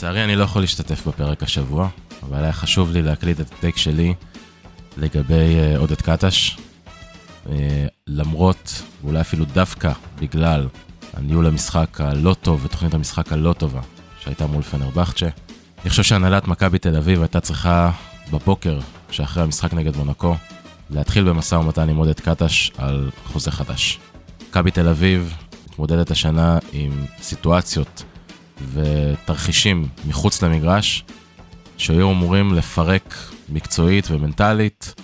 לצערי אני לא יכול להשתתף בפרק השבוע, אבל היה חשוב לי להקליט את הטייק שלי לגבי uh, עודד קטש. Uh, למרות, ואולי אפילו דווקא בגלל הניהול המשחק הלא טוב ותוכנית המשחק הלא טובה שהייתה מול פנרבכצ'ה. אני חושב שהנהלת מכבי תל אביב הייתה צריכה בבוקר, שאחרי המשחק נגד מונקו, להתחיל במשא ומתן עם עודד קטש על חוזה חדש. מכבי תל אביב מתמודדת השנה עם סיטואציות ותרחישים מחוץ למגרש, שהיו אמורים לפרק מקצועית ומנטלית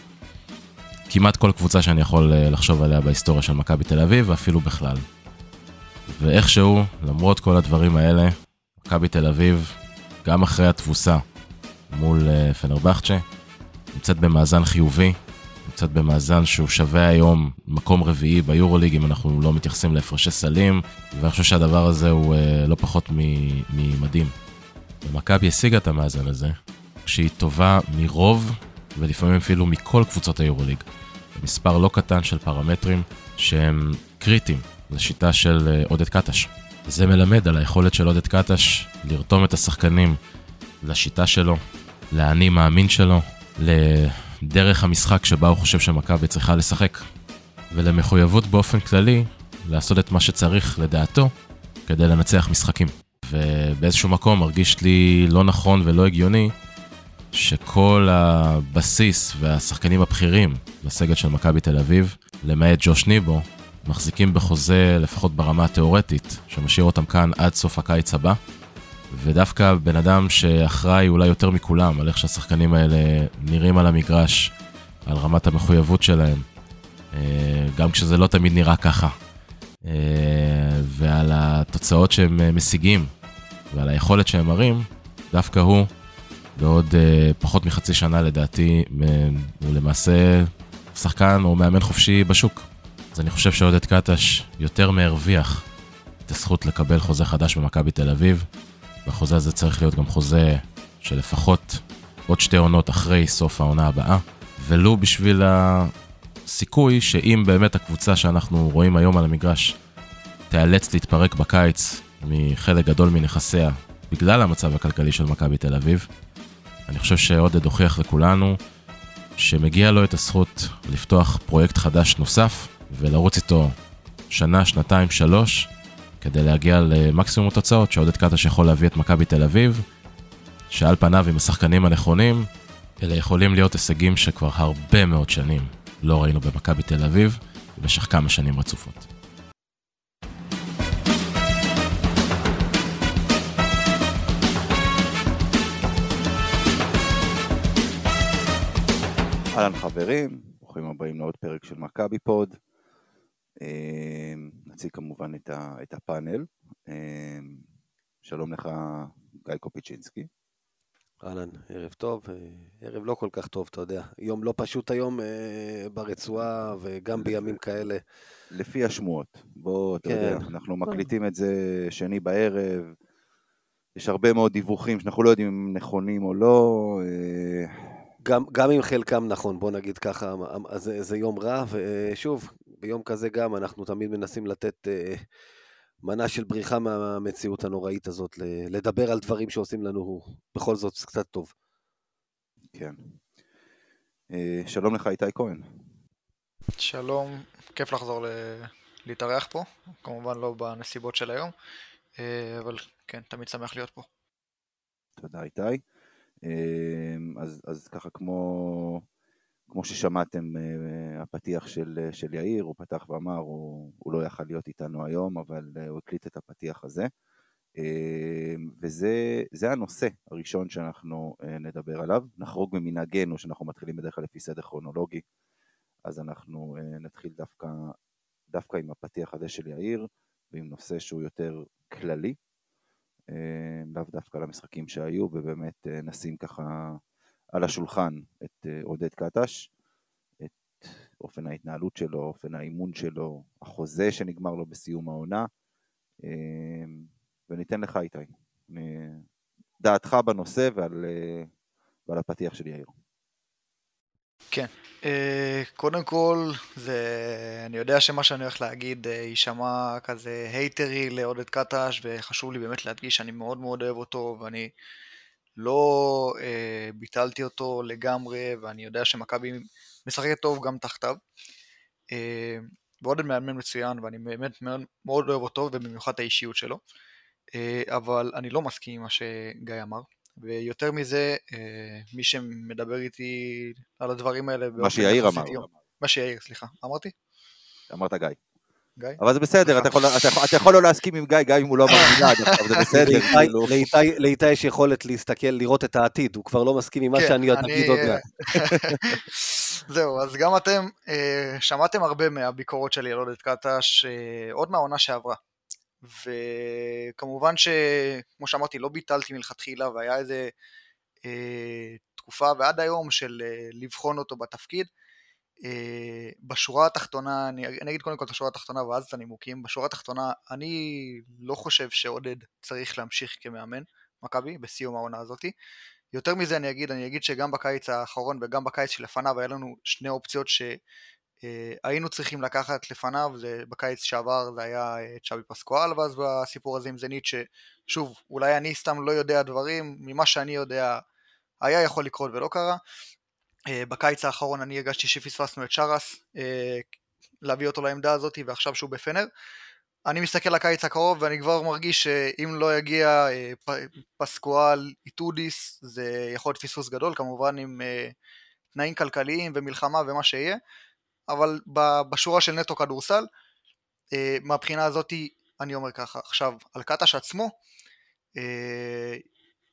כמעט כל קבוצה שאני יכול אה, לחשוב עליה בהיסטוריה של מכבי תל אביב, ואפילו בכלל. ואיכשהו, למרות כל הדברים האלה, מכבי תל אביב, גם אחרי התבוסה מול uh, פנרבכצ'ה, נמצאת במאזן חיובי, נמצאת במאזן שהוא שווה היום מקום רביעי ביורוליג, אם אנחנו לא מתייחסים להפרשי סלים, ואני חושב שהדבר הזה הוא uh, לא פחות ממדהים. ומכבי השיגה את המאזן הזה, שהיא טובה מרוב, ולפעמים אפילו מכל קבוצות היורוליג. מספר לא קטן של פרמטרים שהם קריטיים לשיטה של אה, עודד קטש. זה מלמד על היכולת של עודד קטש לרתום את השחקנים לשיטה שלו, לאני מאמין שלו, לדרך המשחק שבה הוא חושב שמכבי צריכה לשחק, ולמחויבות באופן כללי לעשות את מה שצריך לדעתו כדי לנצח משחקים. ובאיזשהו מקום מרגיש לי לא נכון ולא הגיוני שכל הבסיס והשחקנים הבכירים בסגל של מכבי תל אביב, למעט ג'וש ניבו, מחזיקים בחוזה, לפחות ברמה התיאורטית, שמשאיר אותם כאן עד סוף הקיץ הבא. ודווקא בן אדם שאחראי אולי יותר מכולם על איך שהשחקנים האלה נראים על המגרש, על רמת המחויבות שלהם, אה, גם כשזה לא תמיד נראה ככה, אה, ועל התוצאות שהם משיגים, ועל היכולת שהם מראים, דווקא הוא, בעוד פחות מחצי שנה לדעתי, הוא למעשה שחקן או מאמן חופשי בשוק. אז אני חושב שעודד קטש יותר מהרוויח את הזכות לקבל חוזה חדש במכבי תל אביב, והחוזה הזה צריך להיות גם חוזה של לפחות עוד שתי עונות אחרי סוף העונה הבאה, ולו בשביל הסיכוי שאם באמת הקבוצה שאנחנו רואים היום על המגרש תיאלץ להתפרק בקיץ מחלק גדול מנכסיה בגלל המצב הכלכלי של מכבי תל אביב, אני חושב שעודד הוכיח לכולנו שמגיע לו את הזכות לפתוח פרויקט חדש נוסף ולרוץ איתו שנה, שנתיים, שלוש, כדי להגיע למקסימום התוצאות שעודד קטש יכול להביא את מכבי תל אביב, שעל פניו עם השחקנים הנכונים, אלה יכולים להיות הישגים שכבר הרבה מאוד שנים לא ראינו במכבי תל אביב, במשך כמה שנים רצופות. אהלן חברים, ברוכים הבאים לעוד פרק של מכבי פוד. נציג כמובן את, ה, את הפאנל. אמ, שלום לך, גיא קופיצ'ינסקי. אהלן, ערב טוב, אה, ערב לא כל כך טוב, אתה יודע. יום לא פשוט היום אה, ברצועה וגם בימים כאלה. לפי השמועות, בוא, אתה כן. יודע, אנחנו מקליטים את זה שני בערב, יש הרבה מאוד דיווחים שאנחנו לא יודעים אם הם נכונים או לא. אה... גם, גם אם חלקם נכון, בוא נגיד ככה, זה, זה יום רע, ושוב, ביום כזה גם אנחנו תמיד מנסים לתת אה, מנה של בריחה מהמציאות הנוראית הזאת, לדבר על דברים שעושים לנו בכל זאת קצת טוב. כן. אה, שלום לך איתי כהן. שלום, כיף לחזור ל... להתארח פה, כמובן לא בנסיבות של היום, אה, אבל כן, תמיד שמח להיות פה. תודה איתי. אמ, אז, אז ככה כמו, כמו ששמעתם אה, הפתיח של, של יאיר, הוא פתח ואמר, הוא, הוא לא יכל להיות איתנו היום, אבל אה, הוא הקליט את הפתיח הזה. וזה הנושא הראשון שאנחנו אה, נדבר עליו. נחרוג ממנהגנו שאנחנו מתחילים בדרך כלל לפי סדר כרונולוגי, אז אנחנו נתחיל דווקא, דווקא עם הפתיח הזה של יאיר, ועם נושא שהוא יותר כללי. אה, לאו דווקא למשחקים שהיו, ובאמת אה, נשים ככה על השולחן את אה, עודד קטש, את אופן ההתנהלות שלו, אופן האימון שלו, החוזה שנגמר לו בסיום העונה, וניתן לך איתי, דעתך בנושא ועל, ועל הפתיח של יאיר. כן. אה, קודם כל, זה... אני יודע שמה שאני הולך להגיד אה, יישמע כזה הייטרי לעודד קטש, וחשוב לי באמת להדגיש שאני מאוד מאוד אוהב אותו, ואני לא אה, ביטלתי אותו לגמרי, ואני יודע שמכבי משחקת טוב גם תחתיו. אה, ועודד מאמן מצוין, ואני באמת מאוד, מאוד אוהב אותו, ובמיוחד את האישיות שלו. אה, אבל אני לא מסכים עם מה שגיא אמר. ויותר מזה, אה, מי שמדבר איתי על הדברים האלה... מה שיאיר אמר. יום, מה שיאיר, סליחה. אמרתי? אמרת גיא. גיא? אבל זה בסדר, אתה יכול, אתה, יכול, אתה יכול לא להסכים עם גיא, גם אם הוא לא אמר מילה עד עכשיו, זה בסדר. כאילו. לאיתי יש יכולת להסתכל, לראות את העתיד, הוא כבר לא מסכים עם מה כן, שאני אני- אגיד עוד מעט. זהו, אז גם אתם אה, שמעתם הרבה מהביקורות שלי על עודד קטש, אה, עוד מהעונה שעברה. וכמובן שכמו שאמרתי, לא ביטלתי מלכתחילה, והיה איזה אה, תקופה ועד היום של אה, לבחון אותו בתפקיד. אה, בשורה התחתונה, אני, אני אגיד קודם כל את השורה התחתונה ואז את הנימוקים. בשורה התחתונה, אני לא חושב שעודד צריך להמשיך כמאמן מכבי בסיום העונה הזאתי. יותר מזה אני אגיד, אני אגיד שגם בקיץ האחרון וגם בקיץ שלפניו היה לנו שני אופציות שהיינו צריכים לקחת לפניו, זה בקיץ שעבר זה היה אה, צ'אבי פסקואל, ואז בסיפור הזה עם זנית, ששוב, אולי אני סתם לא יודע דברים, ממה שאני יודע היה יכול לקרות ולא קרה. אה, בקיץ האחרון אני הרגשתי שפספסנו את שרס, אה, להביא אותו לעמדה הזאת, ועכשיו שהוא בפנר. אני מסתכל לקיץ הקרוב ואני כבר מרגיש שאם לא יגיע אה, פסקואל איטודיס זה יכול להיות פספוס גדול כמובן עם תנאים כלכליים ומלחמה ומה שיהיה אבל בשורה של נטו כדורסל מהבחינה הזאת אני אומר ככה עכשיו על קטש עצמו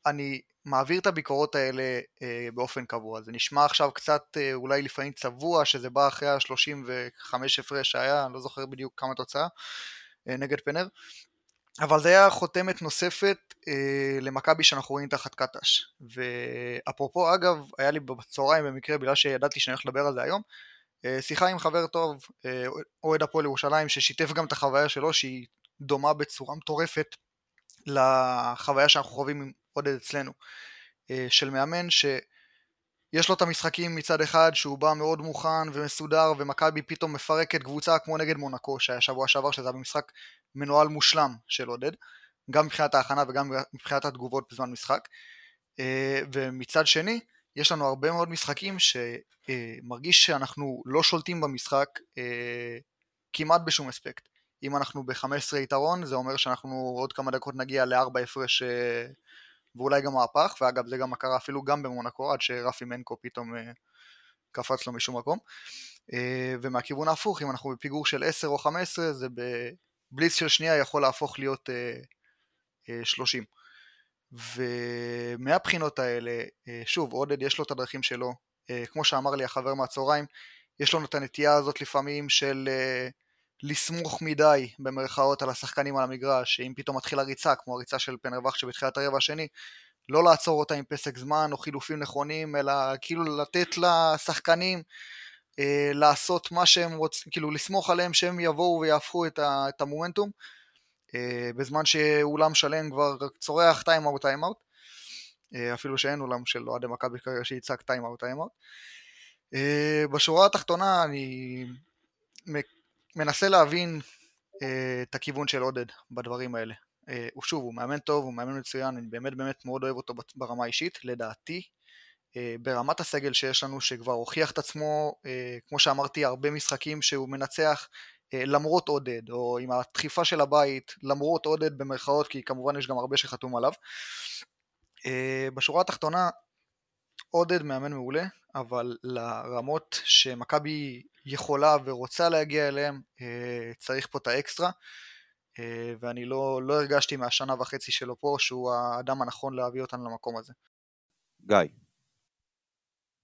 אני מעביר את הביקורות האלה אה, באופן קבוע זה נשמע עכשיו קצת אה, אולי לפעמים צבוע שזה בא אחרי ה-35 הפרש שהיה אני לא זוכר בדיוק כמה תוצאה אה, נגד פנר, אבל זה היה חותמת נוספת אה, למכבי שאנחנו רואים תחת קטש. ואפרופו אגב, היה לי בצהריים במקרה, בגלל שידעתי שאני הולך לדבר על זה היום, אה, שיחה עם חבר טוב, אה, אוהד הפועל ירושלים, ששיתף גם את החוויה שלו, שהיא דומה בצורה מטורפת לחוויה שאנחנו חווים עודד אצלנו, אה, של מאמן ש... יש לו את המשחקים מצד אחד שהוא בא מאוד מוכן ומסודר ומכבי פתאום מפרקת קבוצה כמו נגד מונקו שהיה שבוע שעבר שזה היה במשחק מנוהל מושלם של עודד גם מבחינת ההכנה וגם מבחינת התגובות בזמן משחק. אה, ומצד שני יש לנו הרבה מאוד משחקים שמרגיש שאנחנו לא שולטים במשחק אה, כמעט בשום אספקט. אם אנחנו ב-15 יתרון זה אומר שאנחנו עוד כמה דקות נגיע לארבע הפרש אה, ואולי גם מהפך, ואגב זה גם קרה אפילו גם במונקו, עד שרפי מנקו פתאום אה, קפץ לו משום מקום. אה, ומהכיוון ההפוך, אם אנחנו בפיגור של 10 או 15, זה בבליץ של שנייה יכול להפוך להיות אה, אה, 30. ומהבחינות האלה, שוב, עודד יש לו את הדרכים שלו, כמו שאמר לי החבר מהצהריים, יש לנו את הנטייה הזאת לפעמים של לסמוך מדי במרכאות על השחקנים על המגרש, שאם פתאום מתחילה ריצה, כמו הריצה של פנרבחצ'ה בתחילת הרבע השני, לא לעצור אותה עם פסק זמן או חילופים נכונים, אלא כאילו לתת לשחקנים אה, לעשות מה שהם רוצים, כאילו לסמוך עליהם שהם יבואו ויהפכו את, ה, את המומנטום, אה, בזמן שאולם שלם כבר צורח time-out time-out, אה, אפילו שאין אולם של אוהדי מכבי כרגע שיצעק time-out time-out. בשורה התחתונה אני מנסה להבין אה, את הכיוון של עודד בדברים האלה. אה, הוא שוב, הוא מאמן טוב, הוא מאמן מצוין, אני באמת באמת מאוד אוהב אותו ברמה האישית, לדעתי. אה, ברמת הסגל שיש לנו, שכבר הוכיח את עצמו, אה, כמו שאמרתי, הרבה משחקים שהוא מנצח אה, למרות עודד, או עם הדחיפה של הבית, למרות עודד במרכאות, כי כמובן יש גם הרבה שחתום עליו. אה, בשורה התחתונה, עודד מאמן מעולה, אבל לרמות שמכבי יכולה ורוצה להגיע אליהם, אה, צריך פה את האקסטרה, אה, ואני לא, לא הרגשתי מהשנה וחצי שלו פה שהוא האדם הנכון להביא אותנו למקום הזה. גיא.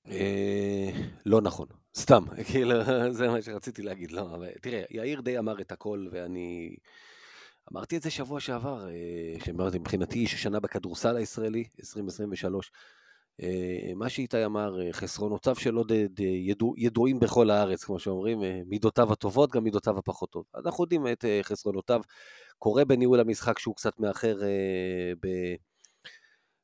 אה, לא נכון, סתם, כאילו, זה מה שרציתי להגיד, לא, אבל תראה, יאיר די אמר את הכל, ואני אמרתי את זה שבוע שעבר, שאמרתי, מבחינתי ששנה בכדורסל הישראלי, 2023, אה, מה שאיתי אמר, אה, חסרונותיו של עודד אה, ידוע, ידועים בכל הארץ, כמו שאומרים, אה, מידותיו הטובות, גם מידותיו הפחות טובות. אנחנו יודעים את אה, חסרונותיו, קורה בניהול המשחק שהוא קצת מאחר אה, ב...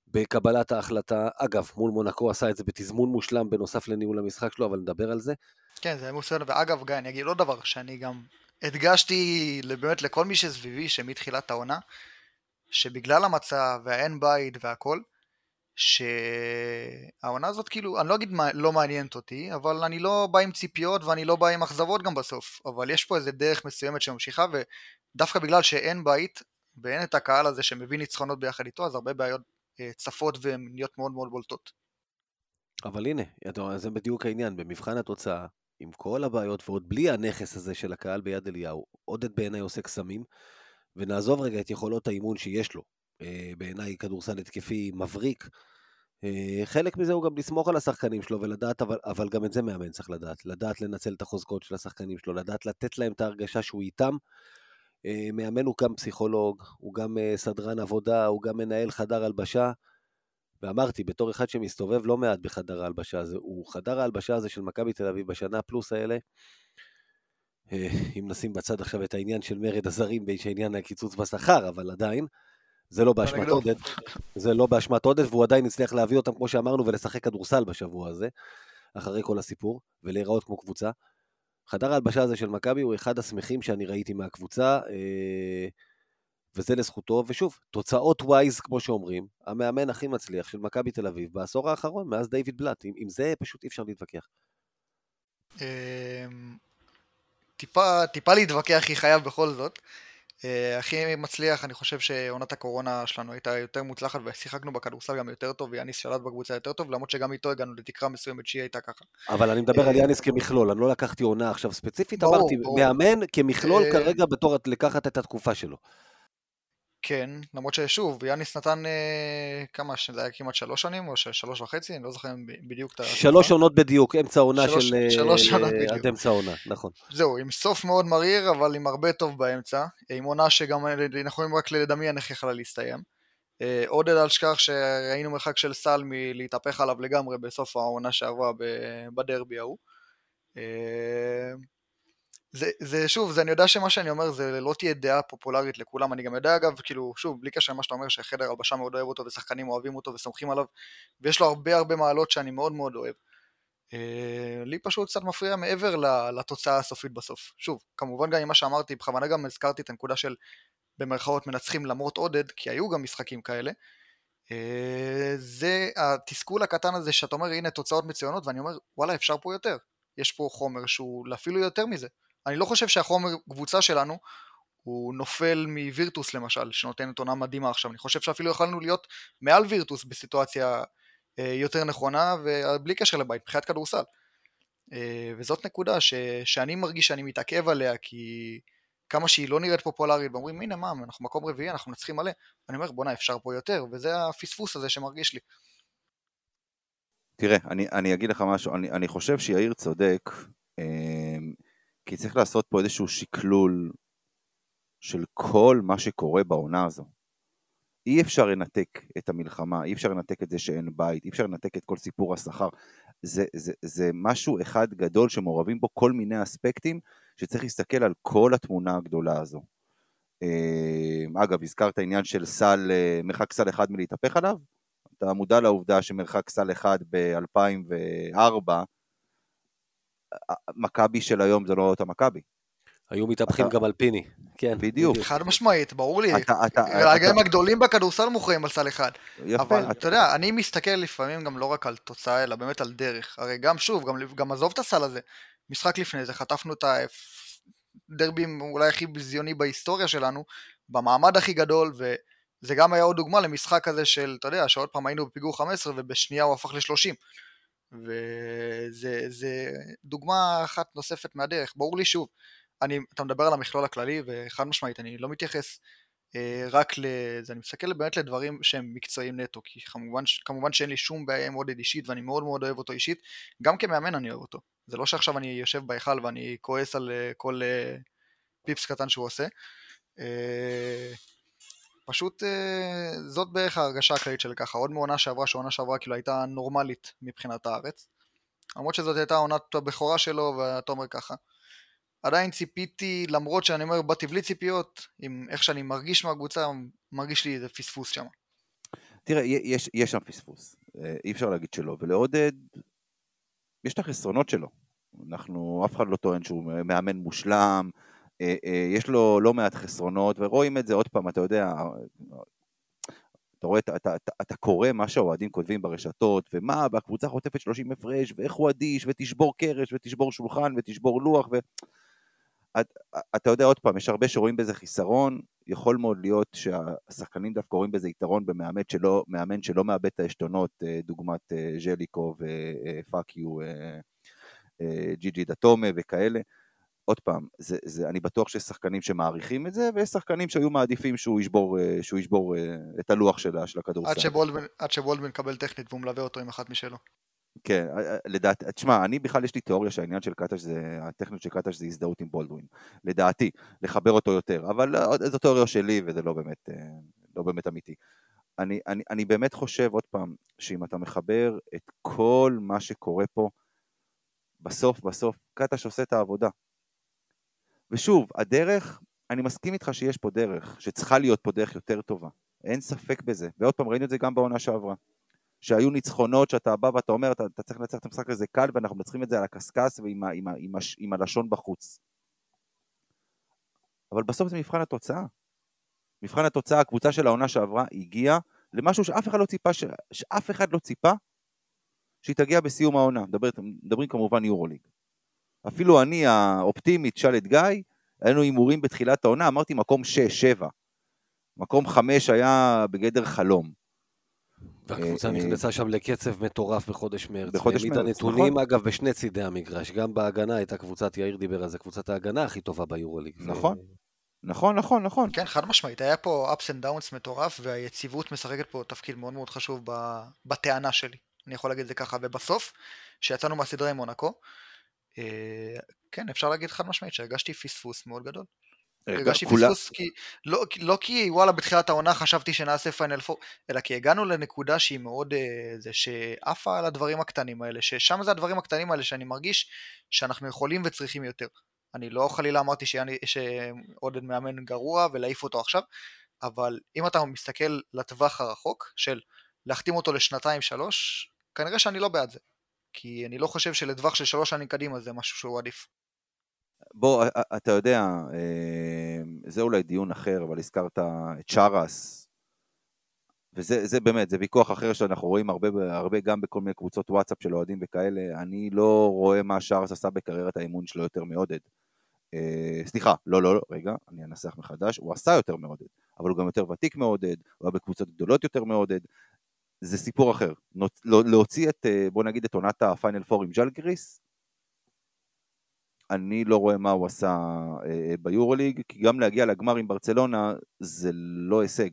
בקבלת ההחלטה. אגב, מול מונקו עשה את זה בתזמון מושלם בנוסף לניהול המשחק שלו, אבל נדבר על זה. כן, זה מוסר, ואגב, גיא, אני אגיד עוד דבר, שאני גם הדגשתי באמת לכל מי שסביבי, שמתחילת העונה, שבגלל המצב והאין בית והכל, שהעונה הזאת כאילו, אני לא אגיד מה, לא מעניינת אותי, אבל אני לא בא עם ציפיות ואני לא בא עם אכזבות גם בסוף, אבל יש פה איזה דרך מסוימת שממשיכה, ודווקא בגלל שאין בית, ואין את הקהל הזה שמביא ניצחונות ביחד איתו, אז הרבה בעיות אה, צפות והן נהיות מאוד מאוד בולטות. אבל הנה, זה בדיוק העניין, במבחן התוצאה, עם כל הבעיות ועוד בלי הנכס הזה של הקהל ביד אליהו, עודד בעיניי עושה קסמים, ונעזוב רגע את יכולות האימון שיש לו. אה, בעיניי כדורסל התקפי מבריק. אה, חלק מזה הוא גם לסמוך על השחקנים שלו ולדעת, אבל, אבל גם את זה מאמן צריך לדעת. לדעת לנצל את החוזקות של השחקנים שלו, לדעת לתת להם את ההרגשה שהוא איתם. אה, מאמן הוא גם פסיכולוג, הוא גם סדרן עבודה, הוא גם מנהל חדר הלבשה. ואמרתי, בתור אחד שמסתובב לא מעט בחדר ההלבשה הזה, הוא חדר ההלבשה הזה של מכבי תל אביב בשנה פלוס האלה, אם נשים בצד עכשיו את העניין של מרד הזרים בעניין הקיצוץ בשכר, אבל עדיין, זה לא באשמת עודד, זה לא באשמת עודד, והוא עדיין הצליח להביא אותם, כמו שאמרנו, ולשחק כדורסל בשבוע הזה, אחרי כל הסיפור, ולהיראות כמו קבוצה. חדר ההלבשה הזה של מכבי הוא אחד השמחים שאני ראיתי מהקבוצה, אה, וזה לזכותו, ושוב, תוצאות ווייז, כמו שאומרים, המאמן הכי מצליח של מכבי תל אביב בעשור האחרון, מאז דיוויד בלאט, עם, עם זה פשוט אי אפשר להתווכח. אמ, טיפה, טיפה להתווכח היא חייב בכל זאת. אה, הכי מצליח, אני חושב שעונת הקורונה שלנו הייתה יותר מוצלחת ושיחקנו בכדורסל גם יותר טוב ויאניס שלט בקבוצה יותר טוב, למרות שגם איתו הגענו לתקרה מסוימת שהיא הייתה ככה. אבל אני מדבר על אה, יאניס כמכלול, אני לא לקחתי עונה עכשיו ספציפית, אמרתי. מאמן כמכלול אה, כרגע בתור לקחת את התקופה שלו. כן, למרות ששוב, יאניס נתן אה, כמה, זה היה כמעט שלוש שנים, או שלוש וחצי, אני לא זוכר בדיוק את ה... שלוש עונות בדיוק, אמצע עונה של... אה, שלוש עונות בדיוק. עד אמצע עונה, נכון. זהו, עם סוף מאוד מריר, אבל עם הרבה טוב באמצע, עם עונה שגם אנחנו יכולים רק לדמיין איך יכלה להסתיים. אה, עוד אל שכח שראינו מרחק של סל מלהתהפך עליו לגמרי בסוף העונה שעברה בדרבי ההוא. אה, זה, זה שוב, זה, אני יודע שמה שאני אומר זה לא תהיה דעה פופולרית לכולם, אני גם יודע אגב, כאילו, שוב, בלי קשר למה שאתה אומר שחדר הלבשה מאוד אוהב אותו ושחקנים אוהבים אותו וסומכים עליו, ויש לו הרבה הרבה מעלות שאני מאוד מאוד אוהב. אה, לי פשוט קצת מפריע מעבר לתוצאה הסופית בסוף. שוב, כמובן גם עם מה שאמרתי, בכוונה גם הזכרתי את הנקודה של במרכאות מנצחים למרות עודד, כי היו גם משחקים כאלה. אה, זה התסכול הקטן הזה שאתה אומר הנה תוצאות מצוינות ואני אומר וואלה אפשר פה יותר, יש פה חומר שהוא אפילו יותר מזה. אני לא חושב שהחומר קבוצה שלנו הוא נופל מווירטוס למשל, שנותנת עונה מדהימה עכשיו, אני חושב שאפילו יכולנו להיות מעל וירטוס בסיטואציה אה, יותר נכונה ובלי קשר לבית, מבחינת כדורסל. אה, וזאת נקודה ש, שאני מרגיש שאני מתעכב עליה כי כמה שהיא לא נראית פופולרית ואומרים הנה מה אנחנו מקום רביעי אנחנו מנצחים מלא אני אומר בואנה אפשר פה יותר וזה הפספוס הזה שמרגיש לי. תראה אני, אני אגיד לך משהו אני, אני חושב שיאיר צודק כי צריך לעשות פה איזשהו שקלול של כל מה שקורה בעונה הזו. אי אפשר לנתק את המלחמה, אי אפשר לנתק את זה שאין בית, אי אפשר לנתק את כל סיפור השכר. זה, זה, זה משהו אחד גדול שמעורבים בו כל מיני אספקטים שצריך להסתכל על כל התמונה הגדולה הזו. אה, אגב, הזכרת עניין של סל, אה, מרחק סל אחד מלהתהפך עליו? אתה מודע לעובדה שמרחק סל אחד ב-2004 מכבי של היום זה לא אותה מכבי. היו מתהפכים גם על פיני, כן. בדיוק. חד משמעית, ברור לי. הרגעים הגדולים בכדורסל מוכרים על סל אחד. יפה. אבל אתה יודע, אני מסתכל לפעמים גם לא רק על תוצאה, אלא באמת על דרך. הרי גם שוב, גם עזוב את הסל הזה. משחק לפני זה, חטפנו את הדרבי אולי הכי ביזיוני בהיסטוריה שלנו, במעמד הכי גדול, וזה גם היה עוד דוגמה למשחק הזה של, אתה יודע, שעוד פעם היינו בפיגור 15 ובשנייה הוא הפך ל-30. וזה דוגמה אחת נוספת מהדרך. ברור לי שוב, אני, אתה מדבר על המכלול הכללי, וחד משמעית, אני לא מתייחס אה, רק לזה, אני מסתכל באמת לדברים שהם מקצועיים נטו, כי כמובן, כמובן שאין לי שום בעיה עם עודד אישית, ואני מאוד מאוד אוהב אותו אישית, גם כמאמן אני אוהב אותו. זה לא שעכשיו אני יושב בהיכל ואני כועס על אה, כל אה, פיפס קטן שהוא עושה. אה, פשוט אה, זאת בערך ההרגשה הכללית שלי ככה, עוד מעונה שעברה, שעונה שעברה כאילו הייתה נורמלית מבחינת הארץ. למרות שזאת הייתה עונת הבכורה שלו, ואתה אומר ככה. עדיין ציפיתי, למרות שאני אומר, באתי בלי ציפיות, עם איך שאני מרגיש מהקבוצה, מרגיש לי איזה פספוס שם. תראה, יש, יש שם פספוס, אה, אי אפשר להגיד שלא, ולעודד, יש את החסרונות שלו. אנחנו, אף אחד לא טוען שהוא מאמן מושלם, יש לו לא מעט חסרונות, ורואים את זה עוד פעם, אתה יודע, אתה רואה, אתה, אתה, אתה, אתה קורא מה שהאוהדים כותבים ברשתות, ומה, והקבוצה חוטפת 30 הפרש, ואיך הוא אדיש, ותשבור קרש, ותשבור שולחן, ותשבור לוח, ו... אתה, אתה יודע, עוד פעם, יש הרבה שרואים בזה חיסרון, יכול מאוד להיות שהשחקנים דווקא רואים בזה יתרון במאמן שלא, שלא מאבד את העשתונות, אה, דוגמת ז'ליקו ופאק יו, ג'י ג'י דתומה וכאלה. עוד פעם, זה, זה, אני בטוח שיש שחקנים שמעריכים את זה, ויש שחקנים שהיו מעדיפים שהוא ישבור, אה, שהוא ישבור אה, את הלוח של, של הכדורסל. עד שבולדמן מקבל טכנית והוא מלווה אותו עם אחת משלו. כן, אה, לדעתי, תשמע, אני בכלל יש לי תיאוריה שהעניין של קטש זה, הטכנית של קטש זה הזדהות עם בולדווין. לדעתי, לחבר אותו יותר, אבל זו תיאוריה שלי וזה לא באמת, לא באמת אמיתי. אני, אני, אני באמת חושב, עוד פעם, שאם אתה מחבר את כל מה שקורה פה, בסוף בסוף קטש עושה את העבודה. ושוב, הדרך, אני מסכים איתך שיש פה דרך, שצריכה להיות פה דרך יותר טובה, אין ספק בזה, ועוד פעם ראינו את זה גם בעונה שעברה, שהיו ניצחונות שאתה בא ואתה אומר, אתה, אתה צריך לנצח את המשחק הזה קל ואנחנו מנצחים את זה על הקשקש ועם ה, עם ה, עם ה, עם הלשון בחוץ. אבל בסוף זה מבחן התוצאה. מבחן התוצאה, הקבוצה של העונה שעברה הגיעה למשהו שאף אחד לא ציפה, ש... שאף אחד לא ציפה שהיא תגיע בסיום העונה. מדבר, מדברים כמובן יורוליג. אפילו אני האופטימי, תשאל את גיא, היינו הימורים בתחילת העונה, אמרתי מקום 6-7. מקום 5 היה בגדר חלום. והקבוצה אה, נכנסה שם לקצב מטורף בחודש מרץ. בחודש מרץ, נכון. הנתונים, אגב, בשני צידי המגרש. גם בהגנה הייתה קבוצת, יאיר דיבר על זה, קבוצת ההגנה הכי טובה ביורוליג. נכון. נכון, נכון, נכון. כן, חד משמעית, היה פה ups and downs מטורף, והיציבות משחקת פה תפקיד מאוד מאוד חשוב בטענה שלי. אני יכול להגיד את זה ככה, ובסוף, כשיצאנו מהסדרה עם מונקו, אה, כן, אפשר להגיד חד משמעית שהרגשתי פספוס מאוד גדול. הרגשתי פספוס כי, לא, לא כי וואלה בתחילת העונה חשבתי שנעשה פיינל פור, אלא כי הגענו לנקודה שהיא מאוד, אה, זה שעפה על הדברים הקטנים האלה, ששם זה הדברים הקטנים האלה שאני מרגיש שאנחנו יכולים וצריכים יותר. אני לא חלילה אמרתי שעודד מאמן גרוע ולהעיף אותו עכשיו, אבל אם אתה מסתכל לטווח הרחוק של להחתים אותו לשנתיים שלוש, כנראה שאני לא בעד זה. כי אני לא חושב שלטווח של שלוש שנים קדימה זה משהו שהוא עדיף. בוא, אתה יודע, אה, זה אולי דיון אחר, אבל הזכרת את צ'ארס, וזה באמת, זה ויכוח אחר שאנחנו רואים הרבה, הרבה גם בכל מיני קבוצות וואטסאפ של אוהדים וכאלה, אני לא רואה מה צ'ארס עשה בקריירת האימון שלו יותר מעודד. אה, סליחה, לא, לא, לא, רגע, אני אנסח מחדש, הוא עשה יותר מעודד, אבל הוא גם יותר ותיק מעודד, הוא היה בקבוצות גדולות יותר מעודד, זה סיפור אחר. לא, להוציא את, אה, בוא נגיד, את עונת הפיינל פור עם ג'לגריס, אני לא רואה מה הוא עשה אה, ביורוליג, כי גם להגיע לגמר עם ברצלונה זה לא הישג.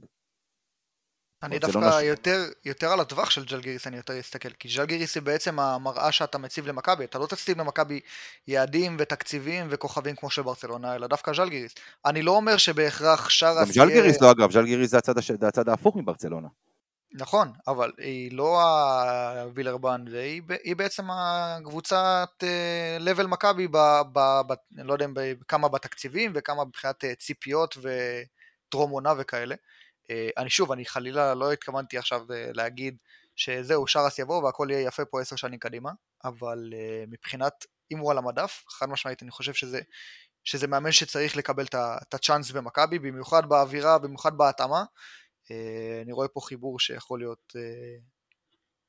אני דווקא ש... יותר, יותר על הטווח של ג'לגיריס אני יותר אסתכל, כי ג'לגיריס היא בעצם המראה שאתה מציב למכבי, אתה לא תציב למכבי יעדים ותקציבים וכוכבים כמו של ברצלונה, אלא דווקא ג'לגיריס. אני לא אומר שבהכרח שאר... גם ג'לגיריס לא אגב, ג'לגיריס זה הצד, הש... הצד ההפוך מברצלונה. נכון, אבל היא לא הווילרבן, היא, היא בעצם הקבוצת לבל מכבי, אני לא יודע כמה בתקציבים וכמה מבחינת אה, ציפיות וטרום עונה וכאלה. אה, אני שוב, אני חלילה לא התכוונתי עכשיו אה, להגיד שזהו, שרס יבוא והכל יהיה יפה פה עשר שנים קדימה, אבל מבחינת, אם הוא על המדף, חד משמעית אני חושב שזה, שזה מאמן שצריך לקבל את הצ'אנס במכבי, במיוחד באווירה, במיוחד בהתאמה. אה, אני רואה פה חיבור שיכול להיות אה,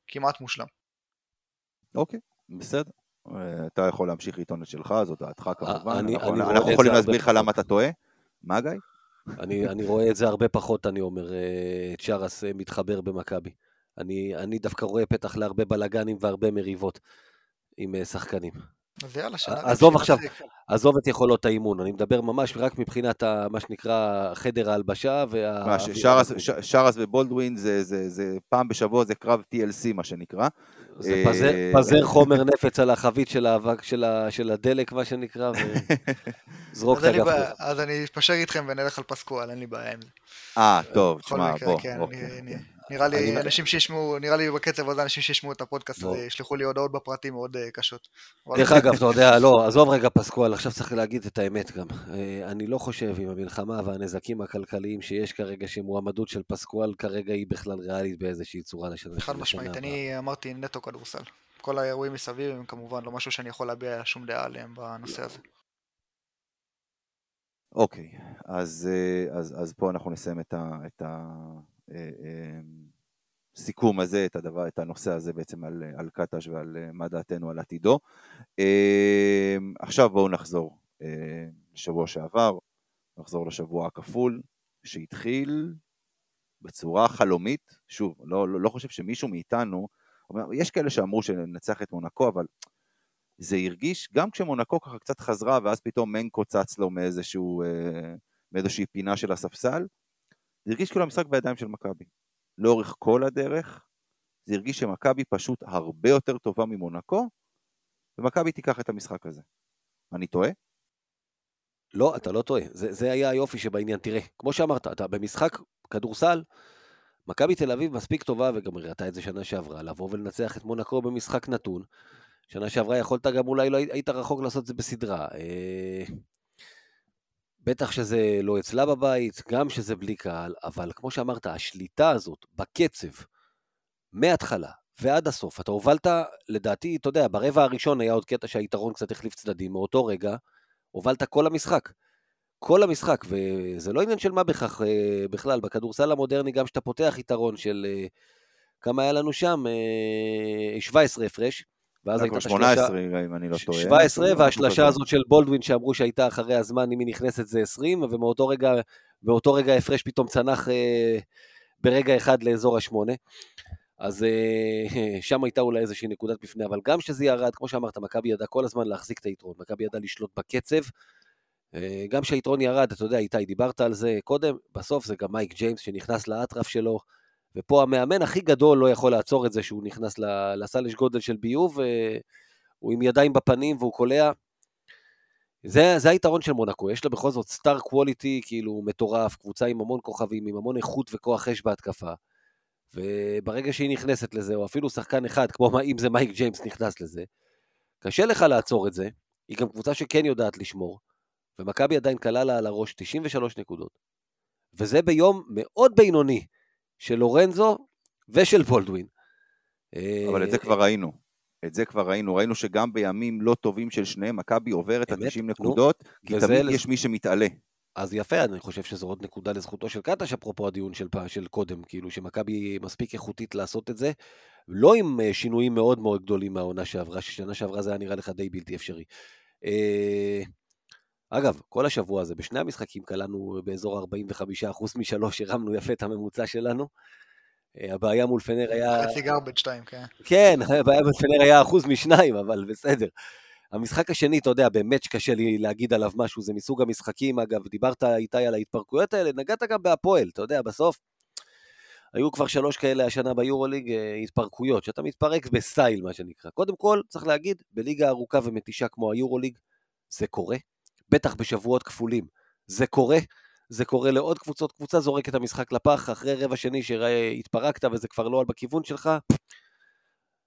כמעט מושלם. אוקיי, בסדר. אה, אתה יכול להמשיך לטעון את שלך, זאת דעתך כמובן. אני, אנחנו, אני אנחנו יכולים להסביר לך למה אתה טועה. מה גיא? אני, אני רואה את זה הרבה פחות, אני אומר, צ'ארס מתחבר במכבי. אני, אני דווקא רואה פתח להרבה בלאגנים והרבה מריבות עם שחקנים. אז יאללה, שנה... עזוב עכשיו, עזוב את יכולות האימון, אני מדבר ממש רק מבחינת מה שנקרא חדר ההלבשה וה... מה, שרס ובולדווין זה פעם בשבוע זה קרב TLC מה שנקרא. זה פזר אה, חומר נפץ על החבית של האבק של הדלק מה שנקרא, וזרוק את הגפות. אז אני אתפשר איתכם ונלך על פסקואל, אין לי בעיה עם זה. אה, טוב, תשמע, בוא, כן, אוקיי. נראה לי אני- אנשים שישמעו, נראה לי בקצב הזה אנשים שישמעו את הפודקאסט לא. הזה, ישלחו לי הודעות בפרטים מאוד אה, קשות. אבל- דרך אגב, אתה יודע, לא, עזוב רגע פסקואל, עכשיו צריך להגיד את האמת גם. אה, אני לא חושב עם המלחמה והנזקים הכלכליים שיש כרגע, שמועמדות של פסקואל כרגע היא בכלל ריאלית באיזושהי צורה לשנה. חד משמעית. אני אמרתי נטו כדורסל. כל האירועים מסביב הם כמובן לא משהו שאני יכול להביע שום דעה עליהם בנושא הזה. אוקיי, אז, אה, אז, אז פה אנחנו נסיים את ה... את ה אה, אה, סיכום הזה, את, הדבר, את הנושא הזה בעצם על, על קטש ועל אה, מה דעתנו על עתידו. עכשיו בואו נחזור לשבוע שעבר, נחזור לשבוע הכפול, שהתחיל בצורה חלומית, שוב, לא, לא, לא חושב שמישהו מאיתנו, יש כאלה שאמרו שננצח את מונקו, אבל זה הרגיש, גם כשמונקו ככה קצת חזרה, ואז פתאום מנקו צץ לו מאיזשהו, מאיזושהי פינה של הספסל, זה הרגיש כאילו המשחק בידיים של מכבי. לאורך כל הדרך, זה הרגיש שמכבי פשוט הרבה יותר טובה ממונקו, ומכבי תיקח את המשחק הזה. אני טועה? לא, אתה לא טועה. זה, זה היה היופי שבעניין. תראה, כמו שאמרת, אתה במשחק כדורסל, מכבי תל אביב מספיק טובה, וגם הראתה את זה שנה שעברה, לבוא ולנצח את מונקו במשחק נתון. שנה שעברה יכולת גם אולי לא היית רחוק לעשות את זה בסדרה. אה, בטח שזה לא אצלה בבית, גם שזה בלי קהל, אבל כמו שאמרת, השליטה הזאת בקצב, מההתחלה ועד הסוף, אתה הובלת, לדעתי, אתה יודע, ברבע הראשון היה עוד קטע שהיתרון קצת החליף צדדים, מאותו רגע, הובלת כל המשחק. כל המשחק, וזה לא עניין של מה בכך אה, בכלל, בכדורסל המודרני, גם כשאתה פותח יתרון של אה, כמה היה לנו שם, אה, 17 הפרש, ואז הייתה את השלושה... 18, אם אני לא טועה. 17, משהו והשלשה כזה. הזאת של בולדווין שאמרו שהייתה אחרי הזמן, אם היא נכנסת זה 20, ומאותו רגע, באותו רגע ההפרש פתאום צנח אה, ברגע אחד לאזור השמונה. אז אה, שם הייתה אולי איזושהי נקודת מפנה, אבל גם כשזה ירד, כמו שאמרת, מכבי ידעה כל הזמן להחזיק את היתרון, מכבי ידעה לשלוט בקצב. אה, גם כשהיתרון ירד, אתה יודע, איתי, דיברת על זה קודם, בסוף זה גם מייק ג'יימס שנכנס לאטרף שלו, ופה המאמן הכי גדול לא יכול לעצור את זה שהוא נכנס לסל יש גודל של ביוב, אה, הוא עם ידיים בפנים והוא קולע. זה, זה היתרון של מונקו, יש לה בכל זאת סטאר קווליטי כאילו מטורף, קבוצה עם המון כוכבים, עם המון איכות וכוח אש בהתקפה. וברגע שהיא נכנסת לזה, או אפילו שחקן אחד, כמו אם זה מייק ג'יימס נכנס לזה, קשה לך לעצור את זה. היא גם קבוצה שכן יודעת לשמור, ומכבי עדיין קלה לה על הראש 93 נקודות. וזה ביום מאוד בינוני של לורנזו ושל בולדווין. אבל את זה אה, כבר ראינו. את זה כבר ראינו. ראינו שגם בימים לא טובים של שניהם, מכבי עוברת את אמת, ה-90 נו. נקודות, כי תמיד יש מי שמתעלה. אז יפה, אני חושב שזו עוד נקודה לזכותו של קטש, אפרופו הדיון של, של קודם, כאילו שמכבי מספיק איכותית לעשות את זה, לא עם אה, שינויים מאוד מאוד גדולים מהעונה שעברה, ששנה שעברה זה היה נראה לך די בלתי אפשרי. אגב, כל השבוע הזה, בשני המשחקים קלענו באזור 45% משלוש, הרמנו יפה את הממוצע שלנו. אה, הבעיה מול פנר היה... חצי גרבג' 2, כן. כן, הבעיה בפנר היה אחוז משניים, אבל בסדר. המשחק השני, אתה יודע, באמת שקשה לי להגיד עליו משהו, זה מסוג המשחקים, אגב, דיברת איתי על ההתפרקויות האלה, נגעת גם בהפועל, אתה יודע, בסוף היו כבר שלוש כאלה השנה ביורוליג, אה, התפרקויות, שאתה מתפרק בסטייל, מה שנקרא. קודם כל, צריך להגיד, בליגה ארוכה ומתישה כמו היורוליג, זה קורה, בטח בשבועות כפולים, זה קורה. זה קורה לעוד קבוצות, קבוצה זורקת את המשחק לפח, אחרי רבע שני שהתפרקת וזה כבר לא על בכיוון שלך,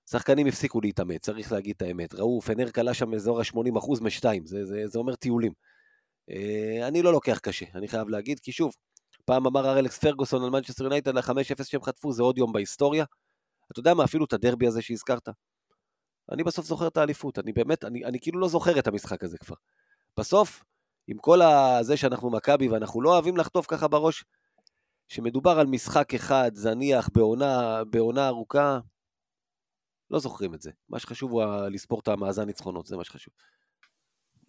שחקנים הפסיקו להתאמץ, צריך להגיד את האמת. ראו, פנר קלה שם אזור ה-80% משתיים, זה, זה, זה אומר טיולים. אה, אני לא לוקח קשה, אני חייב להגיד, כי שוב, פעם אמר הר אלכס פרגוסון על מנצ'סטר יונייטד, ה-5-0 שהם חטפו, זה עוד יום בהיסטוריה. אתה יודע מה, אפילו את הדרבי הזה שהזכרת. אני בסוף זוכר את האליפות, אני באמת, אני, אני כאילו לא זוכר את המשחק הזה כבר. בסוף, עם כל הזה שאנחנו מכבי ואנחנו לא אוהבים לחטוף ככה בראש, שמדובר על משחק אחד, זניח, בעונה, בעונה ארוכה, לא זוכרים את זה. מה שחשוב הוא לספור את המאזן ניצחונות, זה מה שחשוב.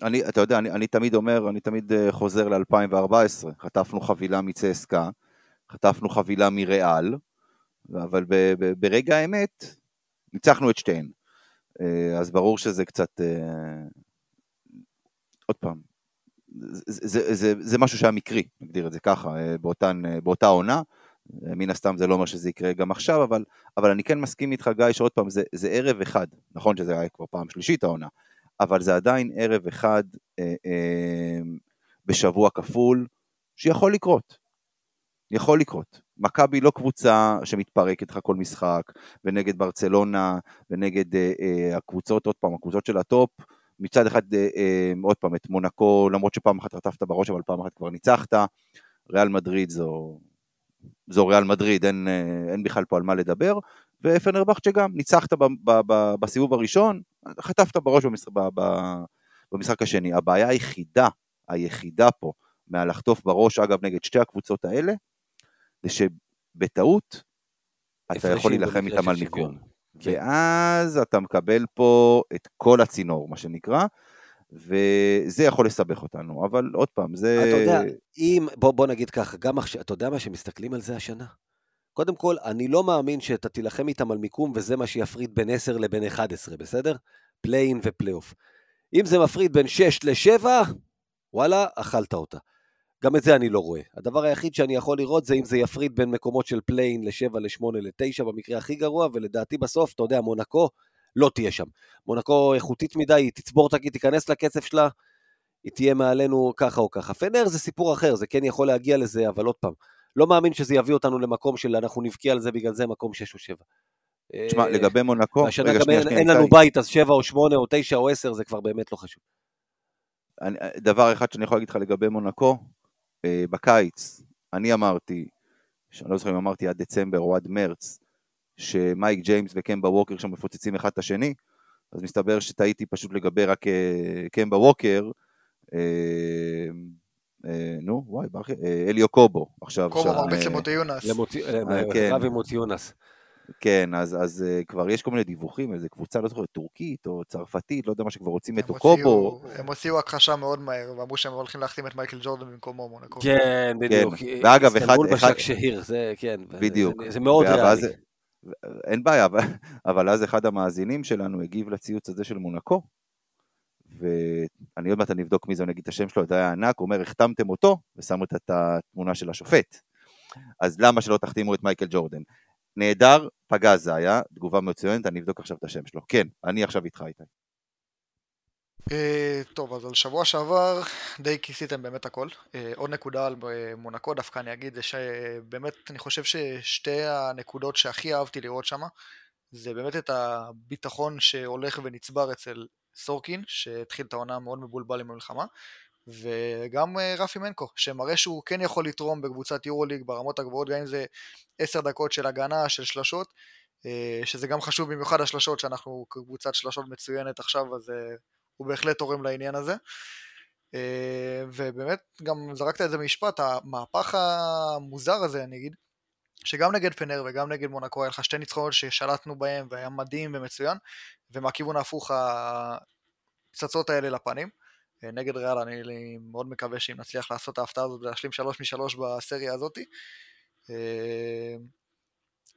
אני, אתה יודע, אני, אני תמיד אומר, אני תמיד אה, חוזר ל-2014, חטפנו חבילה מצסקה, חטפנו חבילה מריאל, אבל ב, ב, ברגע האמת, ניצחנו את שתיהן. אה, אז ברור שזה קצת, אה, עוד פעם, זה, זה, זה, זה משהו שהיה מקרי, נגדיר את זה ככה, אה, באותן, אה, באותה עונה. אה, מן הסתם זה לא אומר שזה יקרה גם עכשיו, אבל, אבל אני כן מסכים איתך, גיא, שעוד פעם, זה, זה ערב אחד, נכון שזה היה כבר פעם שלישית העונה, אבל זה עדיין ערב אחד אה, אה, בשבוע כפול, שיכול לקרות. יכול לקרות. מכבי לא קבוצה שמתפרקת לך כל משחק, ונגד ברצלונה, ונגד אה, אה, הקבוצות, עוד פעם, הקבוצות של הטופ, מצד אחד, אה, אה, עוד פעם, את מונקו, למרות שפעם אחת חטפת בראש, אבל פעם אחת כבר ניצחת, ריאל מדריד זו, זו ריאל מדריד, אין, אה, אין בכלל פה על מה לדבר, ופנרבכצ'ה גם, ניצחת ב, ב, ב, בסיבוב הראשון, חטפת בראש במשחק, ב, ב, במשחק השני. הבעיה היחידה, היחידה פה, מהלחטוף בראש, אגב, נגד שתי הקבוצות האלה, זה שבטעות אתה יכול להילחם איתם על מיקום. כן. ואז אתה מקבל פה את כל הצינור, מה שנקרא, וזה יכול לסבך אותנו, אבל עוד פעם, זה... אתה יודע, אם, בוא, בוא נגיד ככה, גם עכשיו, אתה יודע מה שמסתכלים על זה השנה? קודם כל, אני לא מאמין שאתה תילחם איתם על מיקום וזה מה שיפריד בין 10 לבין 11, בסדר? פליין ופלייאוף. אם זה מפריד בין 6 ל-7, וואלה, אכלת אותה. גם את זה אני לא רואה. הדבר היחיד שאני יכול לראות זה אם זה יפריד בין מקומות של פליין ל-7, ל-8, ל-9 במקרה הכי גרוע, ולדעתי בסוף, אתה יודע, מונקו לא תהיה שם. מונקו איכותית מדי, היא תצבור, היא תיכנס לקצב שלה, היא תהיה מעלינו ככה או ככה. פנר זה סיפור אחר, זה כן יכול להגיע לזה, אבל עוד פעם, לא מאמין שזה יביא אותנו למקום של אנחנו נבקיע על זה, בגלל זה מקום 6 או 7. תשמע, אה, לגבי מונקו, והשנה גם אין, אין לנו בית, אז 7 או 8 או 9 או 10 זה כבר באמת לא חשוב. אני, דבר אחד שאני יכול להגיד לך לגבי מונקו, אה, בקיץ, אני אמרתי, שאני לא זוכר אם אמרתי עד דצמבר או עד מרץ, שמייק ג'יימס וקמבה ווקר שם מפוצצים אחד את השני, אז מסתבר שטעיתי פשוט לגבי רק אה, קמבה ווקר, אה, נו, וואי, אליו קובו, עכשיו. קובו מרביץ למוטי יונס. כן. רבי מוטי יונס. כן, אז, אז uh, כבר יש כל מיני דיווחים, איזה קבוצה, לא זוכר, טורקית או צרפתית, לא יודע מה שכבר רוצים את אוקובו. הם הוציאו הכחשה מאוד מהר, ואמרו שהם הולכים להחתים את מייקל ג'ורדן במקומו מונקו. כן, בדיוק. כן. ואגב, אחד... איסטנבול בשק שהיר, זה כן. בדיוק. זה, זה מאוד ריאלי. אין בעיה, אבל, אבל אז אחד המאזינים שלנו הגיב לציוץ הזה של מונקו, ואני עוד מעט אני אבדוק מי זה, אני אגיד את השם שלו, זה היה ענק, אומר, החתמתם אותו, ושמו את התמונה של השופט. אז למה שלא תחתימו את מייקל ג'ורדן? נהדר, פגז זה היה, תגובה מצוינת, אני אבדוק עכשיו את השם שלו. כן, אני עכשיו איתך איתי. Uh, טוב, אז על שבוע שעבר די כיסיתם באמת הכל. Uh, עוד נקודה על uh, מונקו דווקא אני אגיד, זה שבאמת אני חושב ששתי הנקודות שהכי אהבתי לראות שם, זה באמת את הביטחון שהולך ונצבר אצל סורקין, שהתחיל את העונה מאוד מבולבל עם המלחמה, וגם אה, רפי מנקו, שמראה שהוא כן יכול לתרום בקבוצת יורוליג ברמות הגבוהות, גם אם זה עשר דקות של הגנה, של שלשות, אה, שזה גם חשוב במיוחד השלשות, שאנחנו קבוצת שלשות מצוינת עכשיו, אז אה, הוא בהחלט תורם לעניין הזה. ובאמת, גם זרקת את זה במשפט, המהפך המוזר הזה, אני אגיד, שגם נגד פנר וגם נגד מונקו היה לך שתי ניצחונות ששלטנו בהם והיה מדהים ומצוין, ומהכיוון ההפוך הפצצות האלה לפנים. אה, נגד ריאל, אני, אני מאוד מקווה שאם נצליח לעשות את ההפתעה הזאת ולהשלים שלוש משלוש בסריה הזאתי. אה,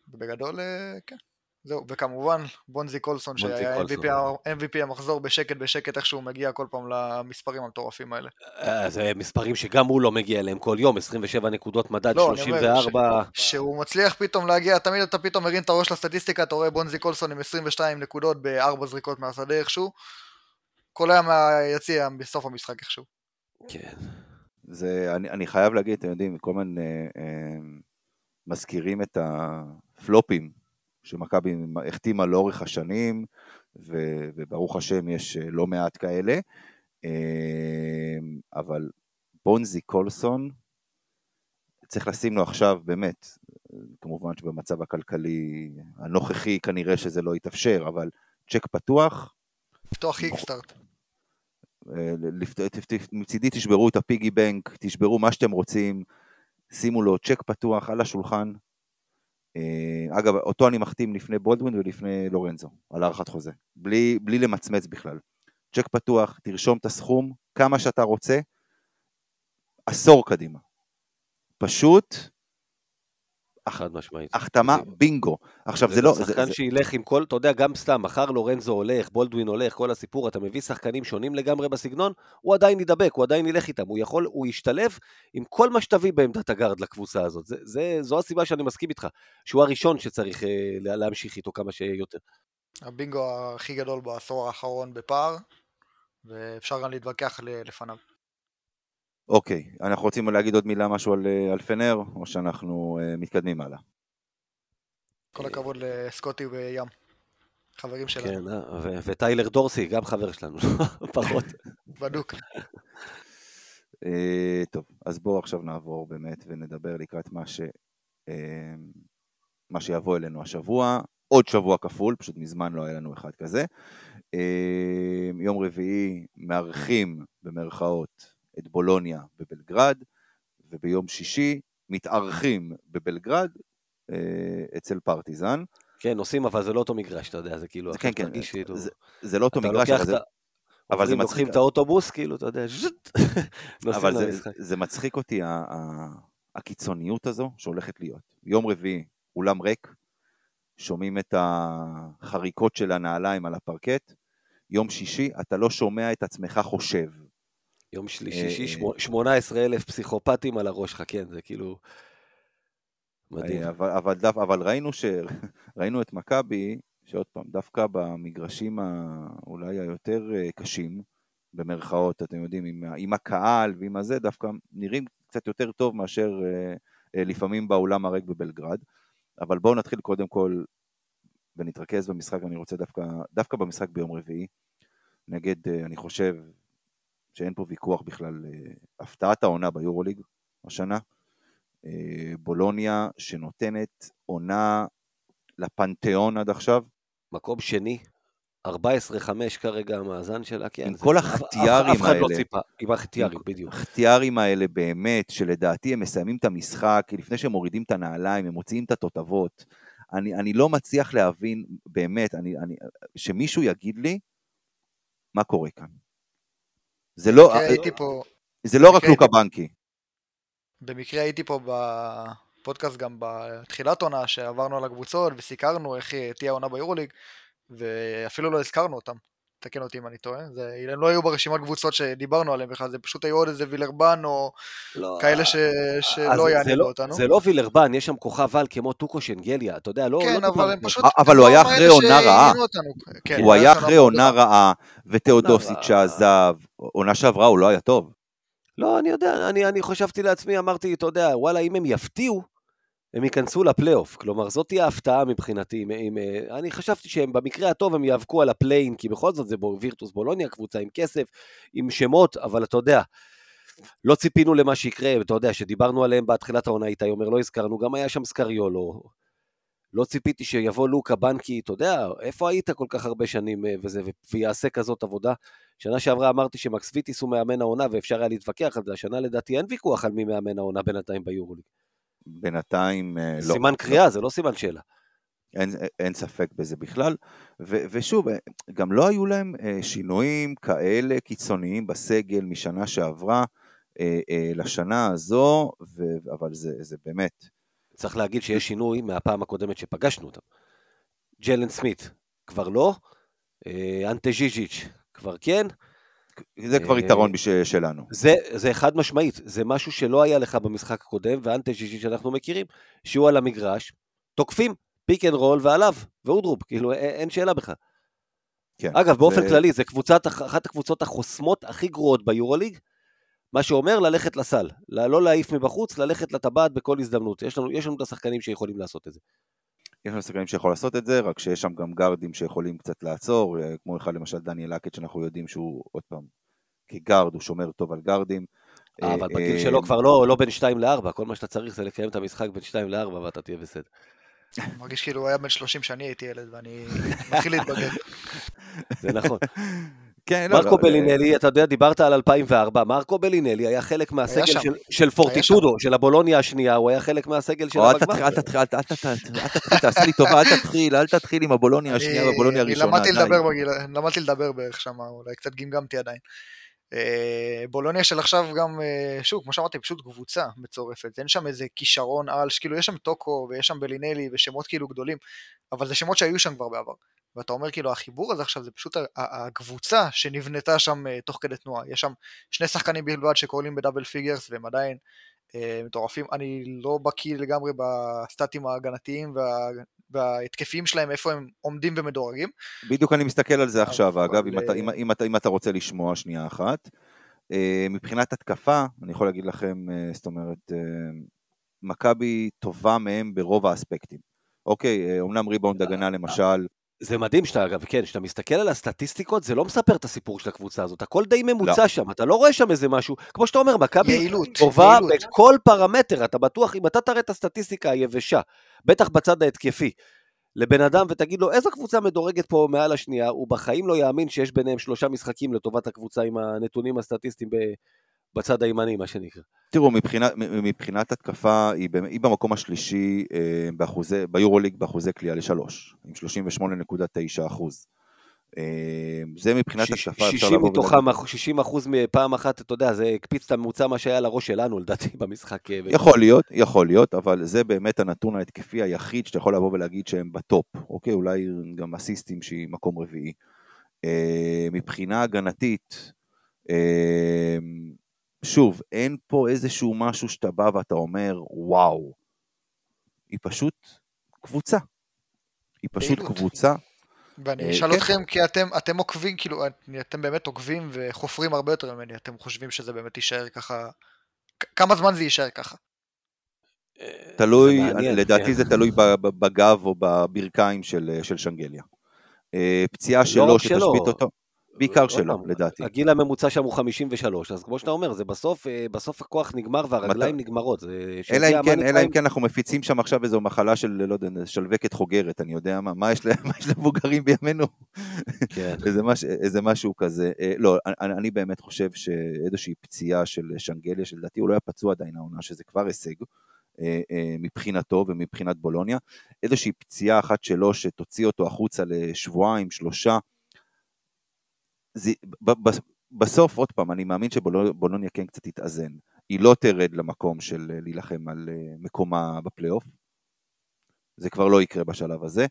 בגדול, אה, כן. זהו, וכמובן בונזי קולסון שהיה MVP, MVP המחזור בשקט בשקט איך שהוא מגיע כל פעם למספרים המטורפים האלה. זה מספרים שגם הוא לא מגיע אליהם כל יום, 27 נקודות מדד, לא, 34... שהוא מצליח פתאום להגיע, תמיד אתה פתאום מרים את הראש לסטטיסטיקה, אתה רואה בונזי קולסון עם 22 נקודות בארבע זריקות מהשדה איכשהו. קולע מהיציע בסוף המשחק איכשהו. כן. זה, אני, אני חייב להגיד, אתם יודעים, כל הזמן אה, אה, מזכירים את הפלופים שמכבי החתימה לאורך השנים, ו, וברוך השם יש אה, לא מעט כאלה, אה, אבל בונזי קולסון, צריך לשים לו עכשיו, באמת, כמובן שבמצב הכלכלי הנוכחי כנראה שזה לא יתאפשר, אבל צ'ק פתוח. לפתוח קיקסטארט. אה, מצידי תשברו את הפיגי בנק, תשברו מה שאתם רוצים, שימו לו צ'ק פתוח על השולחן. אה, אגב, אותו אני מחתים לפני בולדווין ולפני לורנזו, על הארכת חוזה, בלי, בלי למצמץ בכלל. צ'ק פתוח, תרשום את הסכום, כמה שאתה רוצה, עשור קדימה. פשוט חד משמעית. החתמה בינגו. עכשיו זה לא... זה שחקן שילך עם כל, אתה יודע, גם סתם, מחר לורנזו הולך, בולדווין הולך, כל הסיפור, אתה מביא שחקנים שונים לגמרי בסגנון, הוא עדיין ידבק, הוא עדיין ילך איתם, הוא יכול, הוא ישתלב עם כל מה שתביא בעמדת הגארד לקבוצה הזאת. זה, זה, זו הסיבה שאני מסכים איתך, שהוא הראשון שצריך אה, להמשיך איתו כמה שיותר. הבינגו הכי גדול בעשור האחרון בפער, ואפשר גם להתווכח לפניו. אוקיי, אנחנו רוצים להגיד עוד מילה משהו על, על פנר, או שאנחנו uh, מתקדמים הלאה? כל הכבוד לסקוטי וים, חברים שלנו. כן, ו- וטיילר דורסי, גם חבר שלנו, פחות. בדוק. Uh, טוב, אז בואו עכשיו נעבור באמת ונדבר לקראת מה, ש, uh, מה שיבוא אלינו השבוע. עוד שבוע כפול, פשוט מזמן לא היה לנו אחד כזה. Uh, יום רביעי מארחים במרכאות בולוניה בבלגרד, וביום שישי מתארחים בבלגרד uh, אצל פרטיזן. כן, עושים, אבל זה לא אותו מגרש, אתה יודע, זה כאילו... כן, כן, כאילו... זה, זה לא אותו מגרש, אבל זה... אבל זה מצחיק. לוקחים את האוטובוס, כאילו, אתה יודע, אבל זה, זה מצחיק אותי, הקיצוניות הזו שהולכת להיות. יום רביעי, אולם ריק, שומעים את החריקות של הנעליים על הפרקט, יום שישי אתה לא שומע את עצמך חושב. יום שלישי, 18 אה, אלף פסיכופטים על הראש שלך, כן, זה כאילו... מדהים. אה, אבל, אבל, אבל ראינו, ש... ראינו את מכבי, שעוד פעם, דווקא במגרשים אולי היותר אה, קשים, במרכאות, אתם יודעים, עם, עם הקהל ועם הזה, דווקא נראים קצת יותר טוב מאשר לפעמים באולם הריק בבלגרד. אבל בואו נתחיל קודם כל ונתרכז במשחק, אני רוצה דווקא, דווקא במשחק ביום רביעי, נגד, אה, אני חושב שאין פה ויכוח בכלל, אה, הפתעת העונה ביורוליג השנה, אה, בולוניה שנותנת עונה לפנתיאון עד עכשיו. מקום שני, 14-5 כרגע המאזן שלה, כן. עם כל החטיארים האלה. אף אחד לא ציפה, עם החטיארים, בדיוק. החטיארים האלה באמת, שלדעתי הם מסיימים את המשחק, לפני שהם מורידים את הנעליים, הם מוציאים את התותבות. אני, אני לא מצליח להבין, באמת, אני, אני, שמישהו יגיד לי מה קורה כאן. זה לא, פה, זה לא רק לוקה בנקי. במקרה הייתי פה בפודקאסט גם בתחילת עונה, שעברנו על הקבוצות וסיקרנו איך תהיה העונה ביורוליג. ואפילו לא הזכרנו אותם, תקן אותי אם אני טועה, זה, הם לא היו ברשימת קבוצות שדיברנו עליהם בכלל, זה פשוט היו עוד איזה וילרבן או לא, כאלה ש, שלא יעניינו לא, אותנו. זה לא וילרבן, יש שם כוכב על כמו טוקו שנגליה, אתה יודע, לא... כן, לא אבל הם פשוט... אבל הוא היה אחרי עונה רעה. כן, הוא היה אחרי עונה רעה, וטאודוסיץ' שעזב, עונה שעברה הוא לא היה טוב. לא, אני יודע, אני, אני חשבתי לעצמי, אמרתי, אתה יודע, וואלה, אם הם יפתיעו, הם ייכנסו לפלייאוף, כלומר זאת תהיה ההפתעה מבחינתי, עם, עם, אה, אני חשבתי שהם במקרה הטוב הם יאבקו על הפליין, כי בכל זאת זה וירטוס בולוניה, קבוצה עם כסף, עם שמות, אבל אתה יודע, לא ציפינו למה שיקרה, אתה יודע, שדיברנו עליהם בתחילת העונה, איתי אומר, לא הזכרנו, גם היה שם סקריולו, לא ציפיתי שיבוא לוקה בנקי, אתה יודע, איפה היית כל כך הרבה שנים אה, וזה, ויעשה כזאת עבודה? שנה שעברה אמרתי שמקס ויטיס הוא מאמן העונה ואפשר היה להתווכח על זה, השנה לדעתי אין ויכוח על מי מאמן העונה בינתיים ביורוליג. בינתיים אה, לא. סימן קריאה, זה לא סימן שאלה. אין, אין ספק בזה בכלל, ו, ושוב, אה, גם לא היו להם אה, שינויים כאלה קיצוניים בסגל משנה שעברה לשנה הזו, ו, אבל זה, זה באמת... צריך להגיד שיש שינוי מהפעם הקודמת שפגשנו אותם. ג'לן סמית כבר לא, אנטה ז'יז'יץ' כבר כן, זה כבר יתרון שלנו. זה, זה חד משמעית, זה משהו שלא היה לך במשחק הקודם, ואנטה ז'יז'יץ' שאנחנו מכירים, שהוא על המגרש, תוקפים, פיק אנד רול ועליו, ואודרופ, כאילו אין שאלה בכלל. כן, אגב, באופן זה... כללי, זה קבוצת, אחת הקבוצות החוסמות הכי גרועות ביורוליג, מה שאומר ללכת לסל, לא להעיף מבחוץ, ללכת לטבעת בכל הזדמנות. יש לנו, יש לנו את השחקנים שיכולים לעשות את זה. יש לנו שחקנים שיכול לעשות את זה, רק שיש שם גם גארדים שיכולים קצת לעצור, אה, כמו אחד למשל דניאל לקט, שאנחנו יודעים שהוא, עוד פעם, כגארד הוא שומר טוב על גארדים. אה, אבל בגיל אה, שלו כבר לא, לא בין 2 ל-4, כל מה שאתה צריך זה לקיים את המשחק בין 2 ל-4 ואתה תהיה בסדר. מרגיש כאילו הוא היה בן 30 שאני הייתי ילד ואני מתחיל להתבגר. זה נכון. כן, לא, מרקו לא, בלינלי, אתה יודע, דיברת על 2004, מרקו בלינלי היה חלק מהסגל של, של פורטיטודו, של הבולוניה השנייה, הוא היה חלק מהסגל של המגמר. אל תתחיל, אל תתחיל, תעשה לי טובה, אל תתחיל, אל תתחיל עם הבולוניה השנייה והבולוניה הראשונה. למדתי לדבר בערך שם, אולי קצת גמגמתי עדיין. אה, בולוניה של עכשיו גם, אה, שוב, כמו שאמרתי, פשוט קבוצה מצורפת, אין שם איזה כישרון על, שכאילו יש שם טוקו ויש שם בלינלי ושמות כאילו גדולים, אבל זה שמות שהיו שם כבר בעבר. ואתה אומר כאילו החיבור הזה עכשיו זה פשוט הקבוצה שנבנתה שם אה, תוך כדי תנועה, יש שם שני שחקנים בלבד שקוראים ב double figures והם עדיין אה, מטורפים, אני לא בקיא לגמרי בסטטים ההגנתיים וה, וההתקפיים שלהם, איפה הם עומדים ומדורגים. בדיוק אני מסתכל על זה עכשיו, אבל... אגב, אם אתה, אם, אם, אתה, אם אתה רוצה לשמוע שנייה אחת. אה, מבחינת התקפה, אני יכול להגיד לכם, אה, זאת אומרת, אה, מכבי טובה מהם ברוב האספקטים. אוקיי, אומנם ריבאונד הגנה למשל, זה מדהים שאתה, אגב, כן, כשאתה מסתכל על הסטטיסטיקות, זה לא מספר את הסיפור של הקבוצה הזאת, הכל די ממוצע לא. שם, אתה לא רואה שם איזה משהו, כמו שאתה אומר, מכבי טובה בכל פרמטר, אתה בטוח, אם אתה תראה את הסטטיסטיקה היבשה, בטח בצד ההתקפי, לבן אדם ותגיד לו, איזו קבוצה מדורגת פה מעל השנייה, הוא בחיים לא יאמין שיש ביניהם שלושה משחקים לטובת הקבוצה עם הנתונים הסטטיסטיים בצד הימני, מה שנקרא. תראו, מבחינת, מבחינת התקפה, היא, היא במקום השלישי אה, באחוזי, ביורוליג באחוזי קליעה לשלוש, עם 38.9 אחוז. אה, זה מבחינת ש- התקפה, אפשר לבוא ולהגיד. 60 מתוכם, 60 אחוז מפעם אחת, אתה יודע, זה הקפיץ את הממוצע מה שהיה לראש שלנו, לדעתי, במשחק. אה, יכול להיות, יכול להיות, אבל זה באמת הנתון ההתקפי היחיד שאתה יכול לבוא ולהגיד שהם בטופ, אוקיי? אולי גם אסיסטים שהיא מקום רביעי. מבחינה הגנתית, שוב, אין פה איזשהו משהו שאתה בא ואתה אומר, וואו. היא פשוט קבוצה. היא פשוט פעילות. קבוצה. ואני אה, אשאל כן. אתכם, כי אתם, אתם עוקבים, כאילו, אתם באמת עוקבים וחופרים הרבה יותר ממני, אתם חושבים שזה באמת יישאר ככה, כמה זמן זה יישאר ככה? תלוי, לדעתי כן. זה תלוי בגב או בברכיים של, של שנגליה. אה, פציעה לא שלו שתשבית אותו. בעיקר שלו, לדעתי. הגיל הממוצע שם הוא 53, אז כמו שאתה אומר, זה בסוף, אה, בסוף הכוח נגמר והרגליים מת... נגמרות. אלא אם כן, אלא אם כן אנחנו מפיצים שם עכשיו איזו מחלה של, לא יודע, שלווקת חוגרת, אני יודע מה, מה יש למבוגרים בימינו? כן. איזה, מש, איזה משהו כזה. אה, לא, אני, אני באמת חושב שאיזושהי פציעה של שנגליה, שלדעתי הוא לא היה פצוע עדיין העונה, שזה כבר הישג. אה, מבחינתו ומבחינת בולוניה, איזושהי פציעה אחת שלו שתוציא אותו החוצה לשבועיים, שלושה, זה, ב, ב, בסוף, עוד פעם, אני מאמין שבולוניה כן קצת תתאזן. היא לא תרד למקום של אה, להילחם על אה, מקומה בפלייאוף. זה כבר לא יקרה בשלב הזה,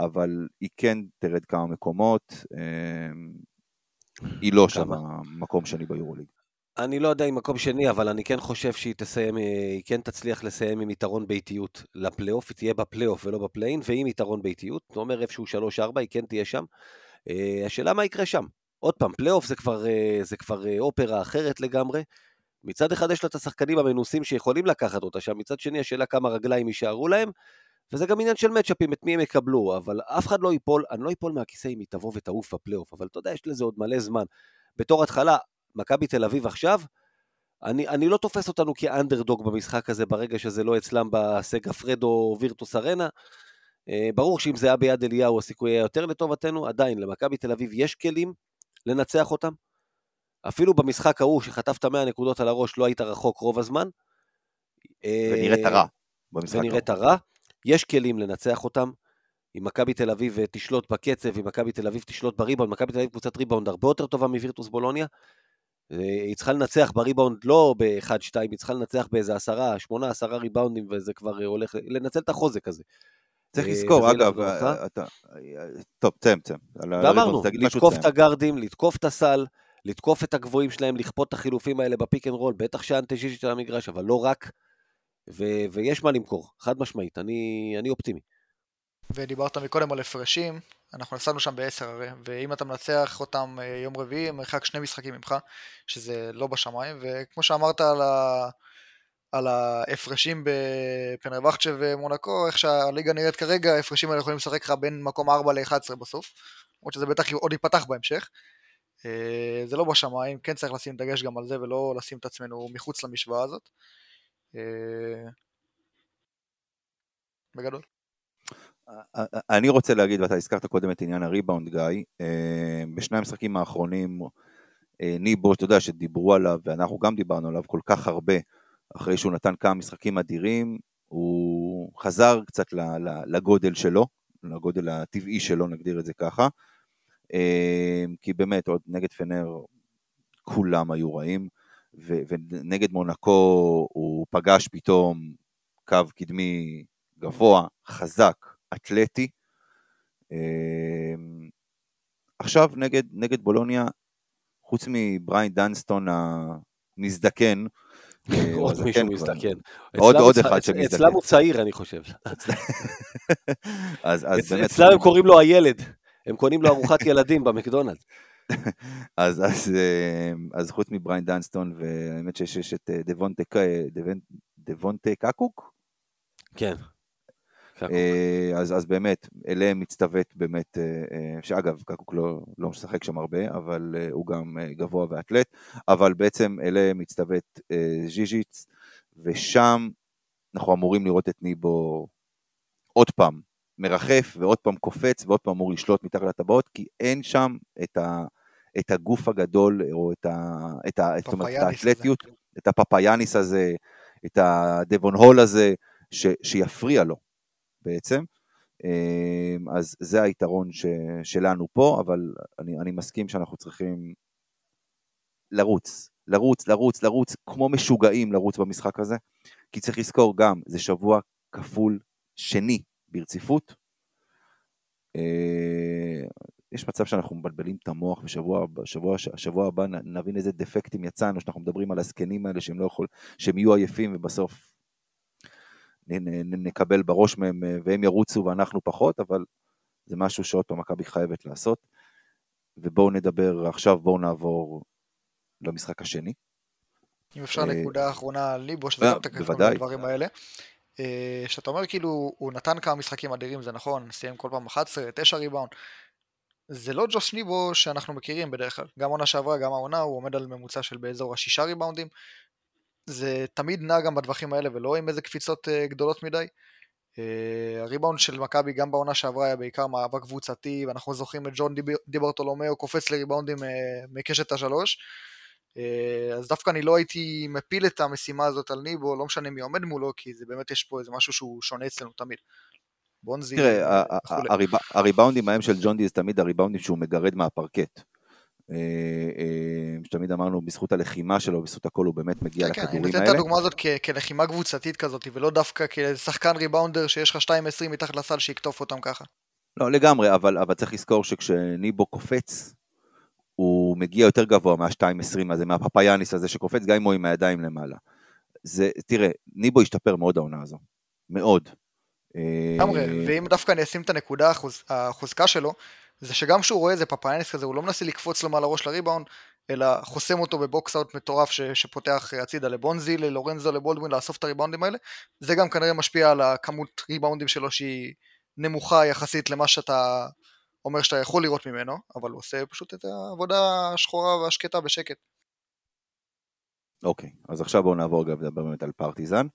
אבל היא כן תרד כמה מקומות. אמ, היא לא שווה מקום שני ביורוליג. אני לא יודע אם מקום שני, אבל אני כן חושב שהיא תסיים, אה, היא כן תצליח לסיים עם יתרון ביתיות לפלייאוף, היא תהיה בפלייאוף ולא בפליין, ועם יתרון ביתיות, זאת אומרת איפשהו 3-4, היא כן תהיה שם. השאלה מה יקרה שם. עוד פעם, פלייאוף זה כבר, אה, זה כבר אה, אופרה אחרת לגמרי. מצד אחד יש לה את השחקנים המנוסים שיכולים לקחת אותה שם, מצד שני השאלה כמה רגליים יישארו להם, וזה גם עניין של מצ'אפים, את מי הם יקבלו, אבל אף אחד לא ייפול, אני לא אפול מהכיסא אם היא תבוא ותעוף בפלייאוף, אבל אתה יודע, יש לזה עוד מלא זמן. בתור התחלה, מכבי תל אביב עכשיו, אני, אני לא תופס אותנו כאנדרדוג במשחק הזה ברגע שזה לא אצלם בסגה פרדו וירטוס ארנה. אה, ברור שאם זה היה ביד אליהו הסיכוי היה יותר לטובתנו, עדיין למכבי תל אביב יש כלים, לנצח אותם. אפילו במשחק ההוא שחטפת 100 נקודות על הראש לא היית רחוק רוב הזמן. ונראית רע. ונראית רע. יש כלים לנצח אותם. אם מכבי תל אביב אה, תשלוט בקצב, אם מכבי תל אביב תשלוט בריבאונד, מכבי תל אביב קבוצת ריבאונד הרבה יותר טובה מווירטוס בולוניה. אה, היא צריכה לנצח בריבאונד לא ב-1-2, היא צריכה לנצח באיזה עשרה, שמונה, עשרה ריבאונדים, וזה כבר אה, הולך, לנצל את החוזק הזה. צריך אה, לזכור, אגב, אתה... טוב, תסיים, תסיים. ואמרנו, לתקוף את הגארדים, לתקוף את הסל, לתקוף את הגבוהים שלהם, לכפות את החילופים האלה בפיק אנד רול, בטח שאנטה ז'יז'יץ' על המגרש, אבל לא רק, ו- ויש מה למכור, חד משמעית, אני, אני אופטימי. ודיברת מקודם על הפרשים, אנחנו נסענו שם בעשר הרי, ואם אתה מנצח אותם אה, יום רביעי, מרחק שני משחקים ממך, שזה לא בשמיים, וכמו שאמרת על ה... על ההפרשים בפנרבכצ'ה ומונקו, איך שהליגה נראית כרגע, ההפרשים האלה יכולים לשחק לך בין מקום 4 ל-11 בסוף, למרות שזה בטח עוד ייפתח בהמשך. אה, זה לא בשמיים, כן צריך לשים דגש גם על זה ולא לשים את עצמנו מחוץ למשוואה הזאת. אה, בגדול. אני רוצה להגיד, ואתה הזכרת קודם את עניין הריבאונד גיא, אה, בשני המשחקים האחרונים, ניבו, אתה יודע, שדיברו עליו, ואנחנו גם דיברנו עליו כל כך הרבה, אחרי שהוא נתן כמה משחקים אדירים, הוא חזר קצת לגודל שלו, לגודל הטבעי שלו, נגדיר את זה ככה. אמ, כי באמת, עוד נגד פנר כולם היו רעים, ונגד מונקו הוא פגש פתאום קו קדמי גבוה, חזק, אתלטי. אמ, עכשיו נגד, נגד בולוניה, חוץ מבריין דנסטון המזדקן, עוד מישהו מזדקן. עוד אחד שמזדקן. אצלם הוא צעיר, אני חושב. אצלם הם קוראים לו הילד. הם קונים לו ארוחת ילדים במקדונלדס. אז, אז, אה, אז חוץ מבריין דנסטון, והאמת שיש יש את אה, דבונטה, דבונטה קקוק? כן. אה, אז, אז באמת, אליהם מצטוות באמת, שאגב, קקוק לא, לא משחק שם הרבה, אבל הוא גם גבוה ואתלט, אבל בעצם אליהם מצטוות ז'יז'יץ, ושם אנחנו אמורים לראות את ניבו עוד פעם מרחף ועוד פעם קופץ ועוד פעם אמור לשלוט מתחת לטבעות, כי אין שם את, ה, את הגוף הגדול או את, ה, את, ה, את, אומרת, את האתלטיות, הזה. את הפפאיאניס הזה, את הדבון הול הזה, ש, שיפריע לו בעצם. אמ, אז זה היתרון ש, שלנו פה, אבל אני, אני מסכים שאנחנו צריכים לרוץ, לרוץ, לרוץ, לרוץ, כמו משוגעים לרוץ במשחק הזה, כי צריך לזכור גם, זה שבוע כפול שני ברציפות. אה, יש מצב שאנחנו מבלבלים את המוח ושבוע שבוע, שבוע הבא נבין איזה דפקטים יצאנו, שאנחנו מדברים על הזקנים האלה שהם לא יכול, שהם יהיו עייפים ובסוף נקבל בראש מהם אה, והם ירוצו ואנחנו פחות, אבל זה משהו שעוד פעם מכבי חייבת לעשות. ובואו נדבר עכשיו, בואו נעבור למשחק השני. אם אפשר אה, נקודה אחרונה על ליבו, שזה גם תקף בדברים האלה. אה, שאתה אומר כאילו, הוא נתן כמה משחקים אדירים, זה נכון, סיים כל פעם 11, 9 ריבאונד. זה לא ג'וש ניבו שאנחנו מכירים בדרך כלל. גם עונה שעברה, גם העונה, הוא עומד על ממוצע של באזור השישה ריבאונדים. זה תמיד נע גם בטווחים האלה ולא עם איזה קפיצות uh, גדולות מדי. Uh, הריבאונד של מכבי גם בעונה שעברה היה בעיקר מאבק קבוצתי, ואנחנו זוכרים את ג'ון דיברטולומיאו קופץ לריבאונדים uh, מקשת השלוש. אה, אז דווקא אני לא הייתי מפיל את המשימה הזאת על ניבו, לא משנה מי עומד מולו, כי זה באמת יש פה איזה משהו שהוא שונה אצלנו תמיד. בונזי תראה, הריבאונדים ההם של ג'ון די זה תמיד הריבאונדים שהוא מגרד מהפרקט. אה, אה, שתמיד אמרנו בזכות הלחימה שלו, בזכות הכל הוא באמת מגיע כן, כן לכדורים האלה. אני נותן את הדוגמה הזאת כלחימה קבוצתית כזאת, ולא דווקא כשחקן ריבאונדר שיש לך 2.20 מתחת לסל שיקטוף אותם ככה. לא, לגמרי, אבל, אבל צריך לזכור שכשניבו קופץ, הוא מגיע יותר גבוה מה-2.20 הזה, מהפפאיאניס הזה שקופץ, גם אם הוא עם הידיים למעלה. זה, תראה, ניבו השתפר מאוד העונה הזו, מאוד. לגמרי, אה, ואם דווקא אני אשים את הנקודה, החוזקה שלו, זה שגם כשהוא רואה איזה פפאיאניס כזה, הוא לא מנסה לקפוץ לו מעל הראש לריבאונד, אלא חוסם אותו בבוקס אאוט מטורף ש, שפותח הצידה לבונזי, ללורנזו, לבולדווין, לאסוף את הריבאונדים האלה. זה גם כנראה משפיע על הכמות ריבאונדים שלו שהיא נמוכה יחסית למה שאתה אומר שאתה יכול לראות ממנו, אבל הוא עושה פשוט את העבודה השחורה והשקטה בשקט. אוקיי, okay, אז עכשיו בואו נעבור גם לדבר באמת על פרטיזן.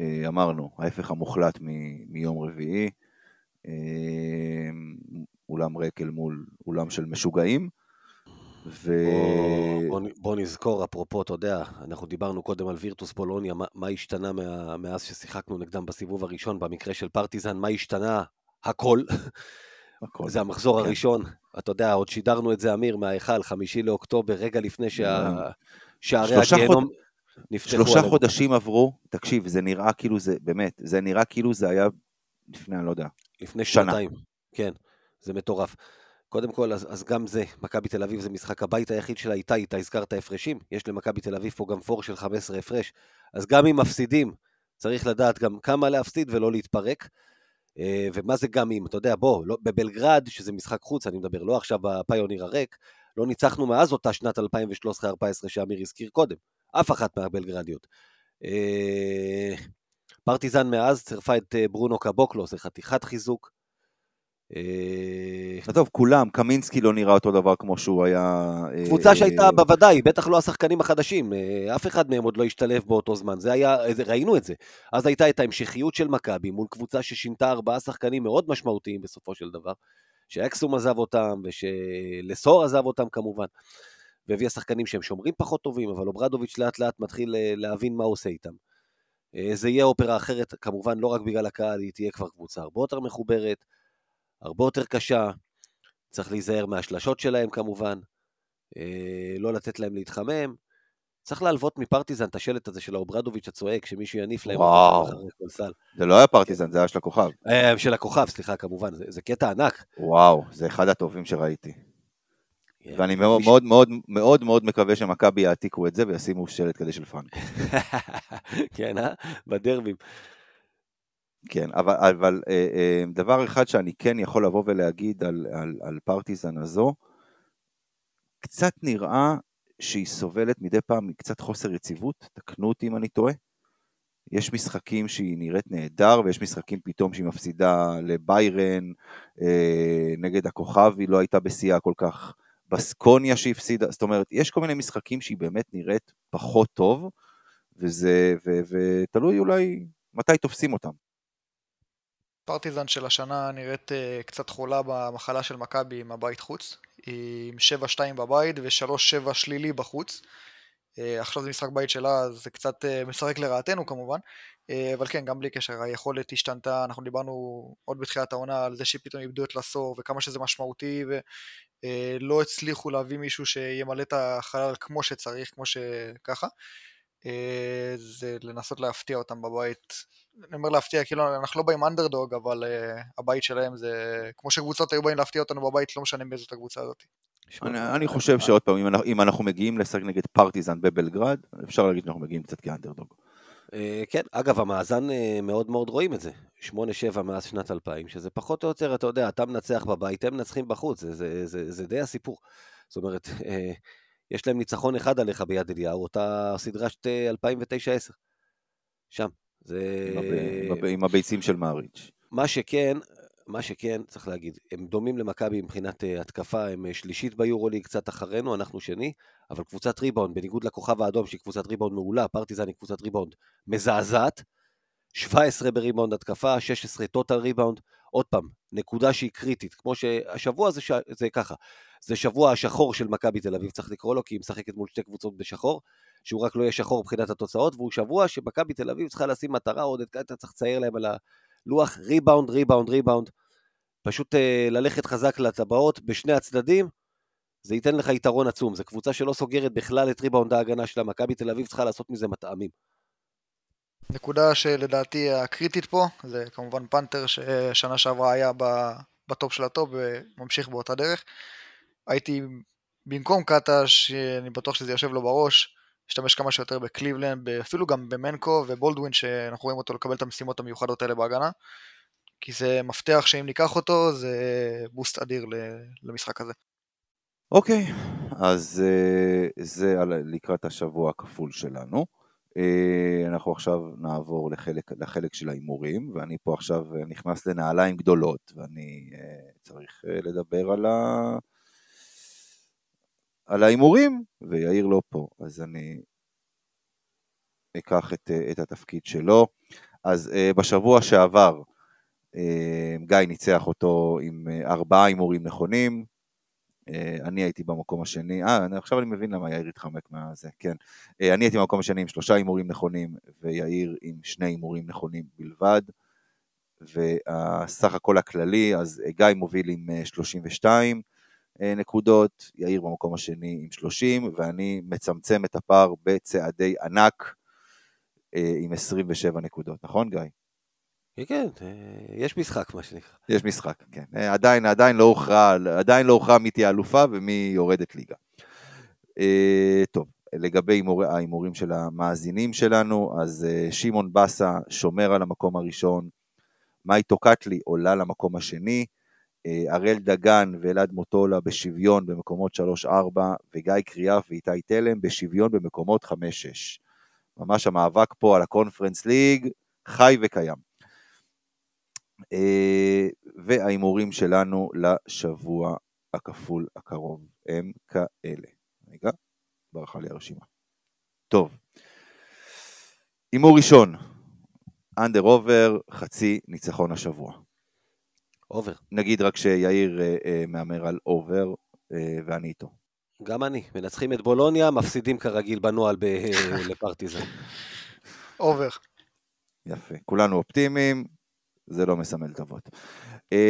אה, אמרנו, ההפך המוחלט מ- מיום רביעי, אה, אולם ריק אל מול אולם של משוגעים. ו... בוא, בוא, בוא נזכור, אפרופו, אתה יודע, אנחנו דיברנו קודם על וירטוס בולוניה, מה, מה השתנה מה, מאז ששיחקנו נגדם בסיבוב הראשון, במקרה של פרטיזן, מה השתנה? הכל. הכל. זה המחזור כן. הראשון, אתה יודע, עוד שידרנו את זה, אמיר, מההיכל, חמישי לאוקטובר, רגע לפני שהשערי הגיהנום נפתחו. שלושה חודשים עברו, תקשיב, זה נראה כאילו זה, באמת, זה נראה כאילו זה היה לפני, אני לא יודע, לפני שנתיים, כן, זה מטורף. קודם כל, אז, אז גם זה, מכבי תל אביב זה משחק הבית היחיד שלה איתה, איתה הזכרת הפרשים, יש למכבי תל אביב פה גם פור של 15 הפרש, אז גם אם מפסידים, צריך לדעת גם כמה להפסיד ולא להתפרק. אה, ומה זה גם אם, אתה יודע, בוא, לא, בבלגרד, שזה משחק חוץ, אני מדבר, לא עכשיו בפיוניר הריק, לא ניצחנו מאז אותה שנת 2013-2014 שאמיר הזכיר קודם, אף אחת מהבלגרדיות. אה, פרטיזן מאז צירפה את אה, ברונו קבוקלו, זה חתיכת חיזוק. אה, טוב, כולם, קמינסקי לא נראה אותו דבר כמו שהוא היה... אה, קבוצה שהייתה בוודאי, בטח לא השחקנים החדשים, אה, אף אחד מהם עוד לא השתלב באותו זמן, זה היה, ראינו את זה. אז הייתה את ההמשכיות של מכבי מול קבוצה ששינתה ארבעה שחקנים מאוד משמעותיים בסופו של דבר, שאקסום עזב אותם ושלסור עזב אותם כמובן, והביאה שחקנים שהם שומרים פחות טובים, אבל אוברדוביץ' לאט לאט מתחיל להבין מה הוא עושה איתם. זה יהיה אופרה אחרת, כמובן לא רק בגלל הקהל, היא תהיה כבר קבוצה הרבה יותר מחוברת. הרבה יותר קשה, צריך להיזהר מהשלשות שלהם כמובן, אה, לא לתת להם להתחמם. צריך להלוות מפרטיזן את השלט הזה של האוברדוביץ' הצועק, שמישהו יניף להם וואו, זה לא היה פרטיזן, זה היה של הכוכב. אה, של הכוכב, סליחה, כמובן, זה, זה קטע ענק. וואו, זה אחד הטובים שראיתי. Yeah, ואני מאוד, מאוד מאוד מאוד מאוד מקווה שמכבי יעתיקו את זה וישימו שלט כדי של פאנק. כן, אה? בדרבים. כן, אבל, אבל אה, אה, דבר אחד שאני כן יכול לבוא ולהגיד על, על, על פרטיזן הזו, קצת נראה שהיא סובלת מדי פעם מקצת חוסר יציבות, תקנו אותי אם אני טועה. יש משחקים שהיא נראית נהדר, ויש משחקים פתאום שהיא מפסידה לביירן, אה, נגד הכוכב היא לא הייתה בשיאה כל כך, בסקוניה שהפסידה, זאת אומרת, יש כל מיני משחקים שהיא באמת נראית פחות טוב, וזה, ו, ותלוי אולי מתי תופסים אותם. פרטיזן של השנה נראית uh, קצת חולה במחלה של מכבי עם הבית חוץ, עם 7-2 בבית ו-3-7 שלילי בחוץ. Uh, עכשיו זה משחק בית שלה, זה קצת uh, משחק לרעתנו כמובן, אבל כן, גם בלי קשר, היכולת השתנתה, אנחנו דיברנו עוד בתחילת העונה על זה שפתאום איבדו את לסור וכמה שזה משמעותי ולא הצליחו להביא מישהו שימלא את החלל כמו שצריך, כמו שככה. אה, זה לנסות להפתיע אותם בבית. אני אומר להפתיע, כאילו אנחנו לא באים אנדרדוג, אבל uh, הבית שלהם זה... כמו שקבוצות היו באים להפתיע אותנו בבית, לא משנה באיזו הקבוצה הזאת. אני, אני חושב שעוד פעם, אם אנחנו, אם אנחנו מגיעים לשחק נגד פרטיזן בבלגרד, אפשר להגיד שאנחנו מגיעים קצת כאנדרדוג. אה, כן, אגב, המאזן מאוד מאוד רואים את זה. 8-7 מאז שנת 2000, שזה פחות או יותר, אתה יודע, אתה מנצח בבית, הם מנצחים בחוץ, זה, זה, זה, זה די הסיפור. זאת אומרת, יש להם ניצחון אחד עליך ביד אליהו, אותה סדרה שת 2009-10. שם. זה... עם, הב... עם הביצים של מאריץ'. מה שכן, מה שכן, צריך להגיד, הם דומים למכבי מבחינת אה, התקפה, הם אה, שלישית ביורוליג, קצת אחרינו, אנחנו שני, אבל קבוצת ריבאונד, בניגוד לכוכב האדום, שהיא קבוצת ריבאונד מעולה, פרטיזן היא קבוצת ריבאונד מזעזעת, 17 בריבאונד התקפה, 16 total ריבאונד, עוד פעם, נקודה שהיא קריטית, כמו שהשבוע זה, ש... זה ככה, זה שבוע השחור של מכבי תל אביב, צריך לקרוא לו, כי היא משחקת מול שתי קבוצות בשחור, שהוא רק לא יהיה שחור מבחינת התוצאות, והוא שבוע שמכבי תל אביב צריכה לשים מטרה, עוד אתה צריך לצייר להם על הלוח, ריבאונד, ריבאונד, ריבאונד, פשוט אה, ללכת חזק לטבעות בשני הצדדים, זה ייתן לך יתרון עצום, זו קבוצה שלא סוגרת בכלל את ריבאונד ההגנה שלה, מכבי תל אביב צריכה לעשות מזה מטעמים. נקודה שלדעתי הקריטית פה, זה כמובן פאנטר ששנה שעברה היה בטופ של הטופ וממשיך באותה דרך. הייתי במקום קטש, אני בטוח שזה יושב לו בראש, להשתמש כמה שיותר בקליבלנד, אפילו גם במנקו ובולדווין, שאנחנו רואים אותו לקבל את המשימות המיוחדות האלה בהגנה, כי זה מפתח שאם ניקח אותו, זה בוסט אדיר למשחק הזה. אוקיי, okay, אז uh, זה לקראת השבוע הכפול שלנו. Uh, אנחנו עכשיו נעבור לחלק, לחלק של ההימורים, ואני פה עכשיו נכנס לנעליים גדולות, ואני uh, צריך לדבר על ה... על ההימורים, ויאיר לא פה, אז אני אקח את, את התפקיד שלו. אז uh, בשבוע שעבר uh, גיא ניצח אותו עם ארבעה הימורים נכונים, אני הייתי במקום השני, אה, עכשיו אני מבין למה יאיר התחמק מהזה, כן. אני הייתי במקום השני עם שלושה הימורים נכונים, ויאיר עם שני הימורים נכונים בלבד. והסך הכל הכללי, אז גיא מוביל עם 32, אה, נקודות, יאיר במקום השני עם 30, ואני מצמצם את הפער בצעדי ענק אה, עם 27 נקודות, נכון גיא? כן, כן, אה, יש משחק מה שנקרא. יש משחק, כן. עדיין, עדיין לא הוכרע, עדיין לא הוכרע מי תהיה אלופה ומי יורדת ליגה. טוב, לגבי ההימורים של המאזינים שלנו, אז שמעון בסה שומר על המקום הראשון, מאי טוקטלי עולה למקום השני, אה, הראל דגן ואלעד מוטולה בשוויון במקומות 3-4, וגיא קריאף ואיתי תלם בשוויון במקומות 5-6. ממש המאבק פה על הקונפרנס ליג חי וקיים. אה, וההימורים שלנו לשבוע הכפול הקרוב הם כאלה. רגע, ברכה לי הרשימה. טוב, הימור ראשון, under over, חצי ניצחון השבוע. over. נגיד רק שיאיר אה, אה, מהמר על over, אה, ואני איתו. גם אני. מנצחים את בולוניה, מפסידים כרגיל בנוהל ב- לפרטיזן. אובר. יפה. כולנו אופטימיים, זה לא מסמל טובות.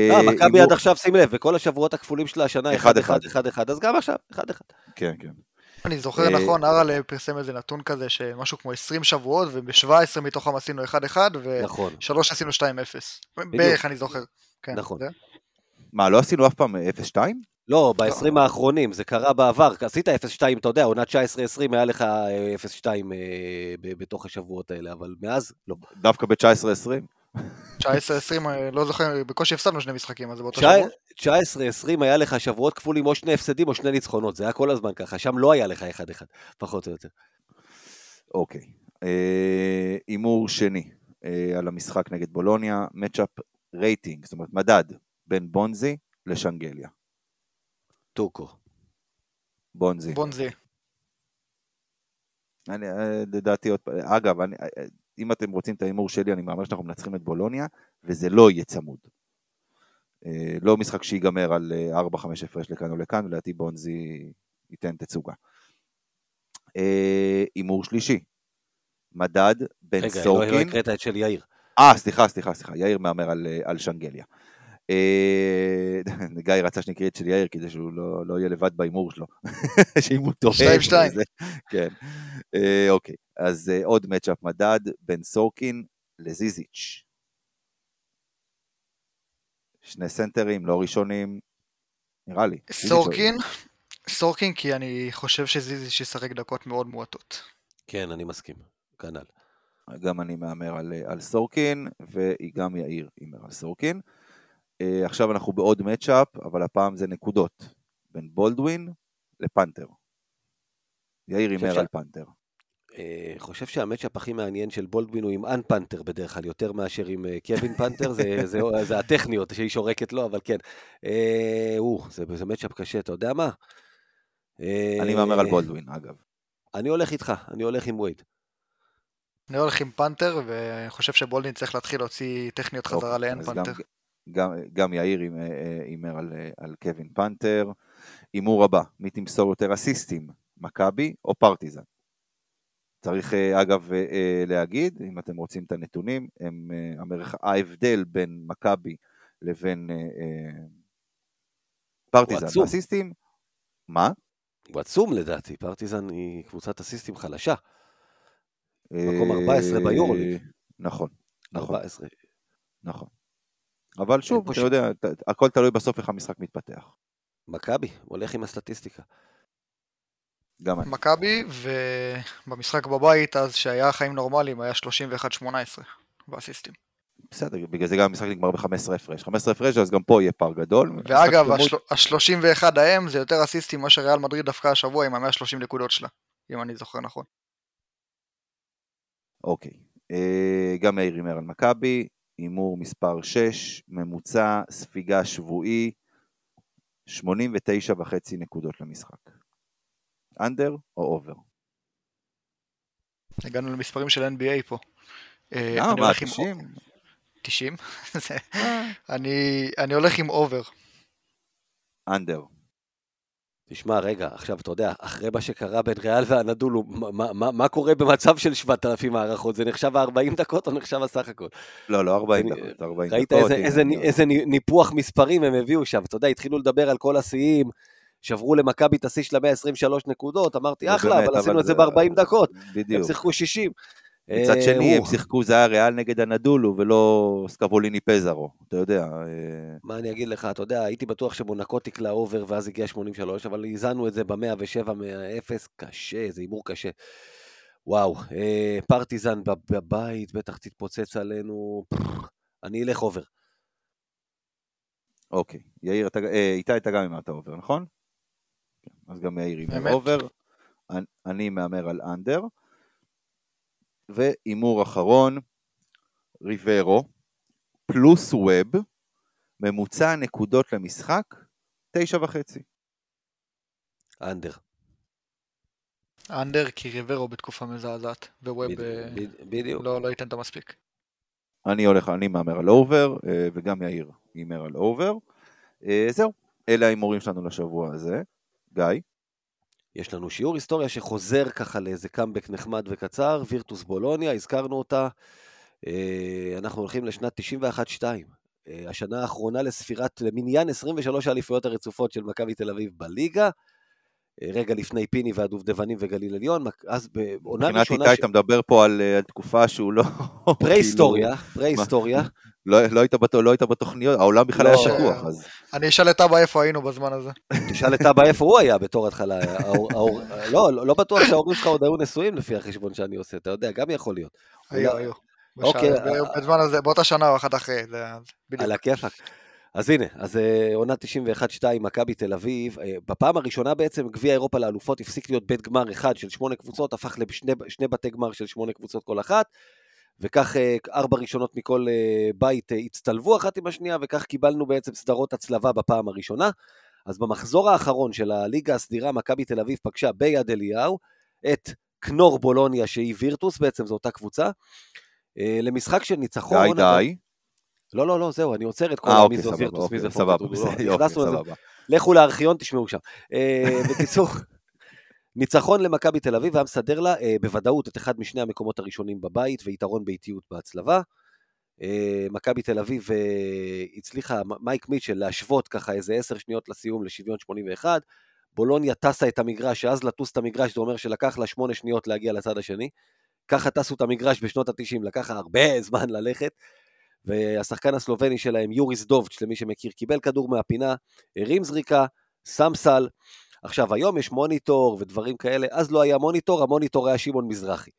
לא, מכבי עד עכשיו, שים לב, בכל השבועות הכפולים של השנה, 1-1, אז גם עכשיו, 1-1. כן, כן. אני זוכר נכון, אראלה פרסם איזה נתון כזה, שמשהו כמו 20 שבועות, וב-17 מתוכם עשינו 1-1, ו-3 עשינו 2-0. בערך אני זוכר. כן, נכון. זה? מה, לא עשינו אף פעם 0-2? לא, ב-20 לא. האחרונים, זה קרה בעבר, עשית 0-2, אתה יודע, עונה 19-20 היה לך 0-2 אה, אה, בתוך השבועות האלה, אבל מאז, לא. דווקא ב-19-20? 19-20, אה, לא זוכר, בקושי הפסדנו שני משחקים, אז זה באותו שבוע. 19-20 היה לך שבועות כפולים או שני הפסדים או שני ניצחונות, זה היה כל הזמן ככה, שם לא היה לך אחד-אחד, פחות או יותר. אוקיי. הימור שני על המשחק נגד בולוניה, מצ'אפ רייטינג, זאת אומרת מדד בין בונזי לשנגליה. טוקו. בונזי. בונזי. אני, אה, לדעתי עוד פעם, אגב, אני, אה, אם אתם רוצים את ההימור שלי, אני מאמר שאנחנו מנצחים את בולוניה, וזה לא יהיה צמוד. אה, לא משחק שיגמר על 4-5 הפרש לכאן או לכאן, ולדעתי בונזי ייתן תצוגה. הימור שלישי, מדד בין רגע, לא- סורקין... לא הקראת את של יאיר. אה, סליחה, סליחה, סליחה, יאיר מהמר על, על שנגליה. אה, גיא רצה שנקריא את של יאיר כדי שהוא לא, לא יהיה לבד בהימור שלו, שאם הוא טועה. שתיים, שתיים. כן. אה, אוקיי, אז אה, עוד מצ'אפ מדד בין סורקין לזיזיץ'. שני סנטרים, לא ראשונים, נראה לי. סורקין, סורקין כי אני חושב שזיזיץ' ישחק דקות מאוד מועטות. כן, אני מסכים, כנ"ל. גם אני מהמר על, על סורקין, וגם יאיר הימר על סורקין. Uh, עכשיו אנחנו בעוד מצ'אפ, אבל הפעם זה נקודות, בין בולדווין לפנתר. יאיר הימר ש- על פנתר. אה, חושב שהמצ'אפ הכי מעניין של בולדווין הוא עם אן פנתר בדרך כלל, יותר מאשר עם אה, קווין פנתר, זה, זה, זה הטכניות שהיא שורקת לו, אבל כן. אה, או, זה, זה מצ'אפ קשה, אתה יודע מה? אה, אני מהמר על בולדווין, אגב. אני הולך איתך, אני הולך עם וייד. אני הולך עם פנתר, ואני חושב שבולדין צריך להתחיל להוציא טכניות חזרה אוקיי, לאין אז פנתר. גם, גם, גם יאיר הימ- אה, הימר על, אה, על קווין פנתר. הימור הבא, מי תמסור יותר אסיסטים, מכבי או פרטיזן? צריך אה, אגב אה, אה, להגיד, אם אתם רוצים את הנתונים, הם, אה, המרח... ההבדל בין מכבי לבין אה, אה, פרטיזן עצום. באסיסטים, מה? הוא עצום לדעתי, פרטיזן היא קבוצת אסיסטים חלשה. אה, מקום 14 ביורוליג. נכון, נכון, 14. נכון. אבל שוב, אתה ש- יודע, הכל תלוי בסוף איך המשחק מתפתח. מכבי, הולך עם הסטטיסטיקה. גם אני. מכבי, ובמשחק בבית, אז שהיה חיים נורמליים, היה 31-18 באסיסטים. בסדר, בגלל זה גם המשחק נגמר ב-15 הפרש. 15 הפרש, אז גם פה יהיה פער גדול. ואגב, המשחק ה-31 ההם זה יותר אסיסטים ממה שריאל מדריד דווקא השבוע עם ה-130 נקודות שלה, אם אני זוכר נכון. אוקיי. אה, גם מאיר הימר על מכבי, הימור מספר 6, ממוצע ספיגה שבועי, 89 וחצי נקודות למשחק. אנדר או אובר? הגענו למספרים של NBA פה. אה, מה, הולך עם 90? 90? זה- אני אני הולך עם אובר. אנדר. תשמע, רגע, עכשיו, אתה יודע, אחרי מה שקרה בין ריאל והנדולו, מה- מה- מה קורה במצב של 7,000 הערכות? זה נחשב 40 דקות או נחשב הסך הכל? לא, לא 40 אני- דקות, 40 ראית דקות. איזה, הנה, איזה, אני- איזה ניפוח מספרים הם הביאו שם, אתה יודע, התחילו לדבר על כל השיאים, שברו למכבי את השיא של ה-123 נקודות, אמרתי, לא, אחלה, באמת, אבל עשינו את זה זה- ב-40 דקות, הם בדיוק. שיחקו 60. מצד אה, שני, הם שיחקו, זה היה ריאל נגד הנדולו ולא סקבוליני פזרו, אתה יודע. אה, מה אני אגיד לך, אתה יודע, הייתי בטוח שמונקו תקלע אובר ואז הגיע 83, אבל איזנו את זה ב-107 מ-0, קשה, זה הימור קשה. וואו, אה, פרטיזן בב- בבית, בטח תתפוצץ עלינו, אני אלך אובר. אוקיי, יאיר, איתי, אתה גם הימרת אובר, נכון? כן, אז גם יאיר אמת. over, אני- אני מהמר על under, והימור אחרון, ריברו, פלוס ווב, ממוצע הנקודות למשחק, תשע וחצי. under. under כי ריברו בתקופה מזעזעת, וווב בד- אה, בדיוק. לא לא ייתן את המספיק. אני הולך, אני מהמר על over, אה, וגם יאיר הימר על over. אה, זהו, אלה ההימורים שלנו לשבוע הזה. גיא, יש לנו שיעור היסטוריה שחוזר ככה לאיזה קאמבק נחמד וקצר, וירטוס בולוניה, הזכרנו אותה. אה, אנחנו הולכים לשנת 91-2. אה, השנה האחרונה לספירת, למניין 23 האליפויות הרצופות של מכבי תל אביב בליגה. אה, רגע לפני פיני והדובדבנים וגליל עליון, אז בעונה מבחינת ראשונה, איתי ש- אתה מדבר פה על על תקופה שהוא לא... פרה-היסטוריה, פרה-היסטוריה, לא, לא, היית בת, לא היית בתוכניות, העולם בכלל לא. היה שכוח, אז אני אשאל את אבא איפה היינו בזמן הזה. תשאל את אבא איפה הוא היה בתור התחלה. לא, לא לא בטוח שההורים שלך עוד היו נשואים לפי החשבון שאני עושה, אתה יודע, גם יכול להיות. היו, היו. אוקיי, אה, בזמן הזה, באותה שנה או אחת אחרי, על. הכיפאק. אז הנה, אז אה, עונה 91-2, מכבי תל אביב. אה, בפעם הראשונה בעצם גביע אירופה לאלופות הפסיק להיות בית גמר אחד של שמונה קבוצות, הפך לשני בתי גמר של שמונה קבוצות כל אחת, וכך אה, ארבע ראשונות מכל בית הצטלבו אחת עם השנייה, וכך קיבלנו בעצם סדרות הצלבה בפעם הראשונה. אז במחזור האחרון של הליגה הסדירה, מכבי תל אביב פגשה ביד אליהו את קנור בולוניה, שהיא וירטוס בעצם, זו אותה קבוצה. למשחק של ניצחון... די, די. לא, לא, לא, זהו, אני עוצר את כל אה, אוקיי, מי זה וירטוס, מי זה סבבה, יופי, סבבה. לכו לארכיון, תשמעו שם. אה, בקיצור, ניצחון למכבי תל אביב היה מסדר לה אה, בוודאות את אחד משני המקומות הראשונים בבית ויתרון באיטיות בהצלבה. מכבי תל אביב הצליחה, מייק מיטשל, להשוות ככה איזה עשר שניות לסיום לשוויון 81. בולוניה טסה את המגרש, שאז לטוס את המגרש זה אומר שלקח לה שמונה שניות להגיע לצד השני. ככה טסו את המגרש בשנות ה-90, לקח הרבה זמן ללכת. והשחקן הסלובני שלהם, יוריס דובץ', למי שמכיר, קיבל כדור מהפינה, הרים זריקה, שם סל. עכשיו, היום יש מוניטור ודברים כאלה, אז לא היה מוניטור, המוניטור היה שמעון מזרחי.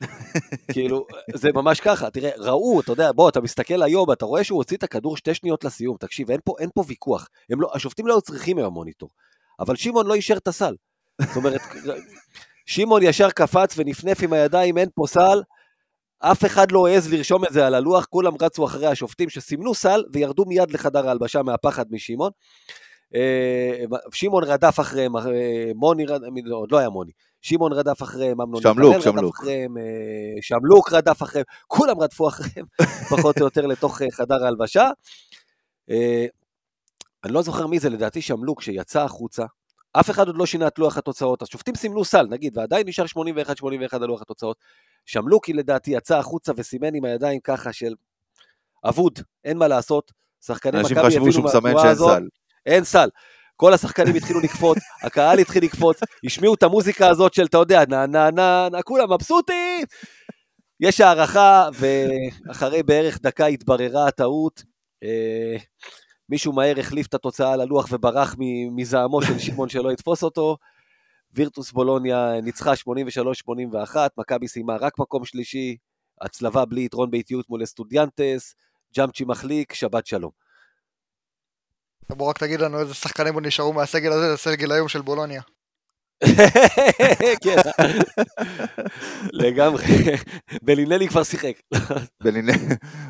כאילו, זה ממש ככה, תראה, ראו, אתה יודע, בוא, אתה מסתכל היום, אתה רואה שהוא הוציא את הכדור שתי שניות לסיום, תקשיב, אין פה, אין פה ויכוח. לא, השופטים לא היו צריכים היום מוניטור, אבל שמעון לא אישר את הסל. זאת אומרת, שמעון ישר קפץ ונפנף עם הידיים, אין פה סל, אף אחד לא העז לרשום את זה על הלוח, כולם רצו אחרי השופטים שסימנו סל וירדו מיד לחדר ההלבשה מהפחד משמעון. אה, שמעון רדף אחריהם, אה, מוני, עוד לא היה מוני, שמעון רדף אחריהם, אמנון שמלוק, שמלוק. אחריהם, שמלוק רדף אחריהם, כולם רדפו אחריהם, פחות או יותר לתוך חדר ההלבשה. אני לא זוכר מי זה, לדעתי שמלוק שיצא החוצה, אף אחד עוד לא שינה את לוח התוצאות, השופטים סימנו סל, נגיד, ועדיין נשאר 81-81 על לוח התוצאות. שמלוקי לדעתי יצא החוצה וסימן עם הידיים ככה של אבוד, אין מה לעשות. שחקני מכבי הבינו מהתנועה הזאת, סל. אין סל. כל השחקנים התחילו לקפוץ, הקהל התחיל לקפוץ, השמיעו את המוזיקה הזאת של, אתה יודע, נה נה נה נה, כולם מבסוטים. יש הערכה, ואחרי בערך דקה התבררה הטעות. אה, מישהו מהר החליף את התוצאה על הלוח וברח מזעמו של שמעון שלא יתפוס אותו. וירטוס בולוניה ניצחה 83-81, מכבי סיימה רק מקום שלישי, הצלבה בלי יתרון באיטיות מול אסטודיאנטס, ג'אמצ'י מחליק, שבת שלום. בוא רק תגיד לנו איזה שחקנים עוד נשארו מהסגל הזה, זה סגל היום של בולוניה. כן, לגמרי. בלינלי כבר שיחק.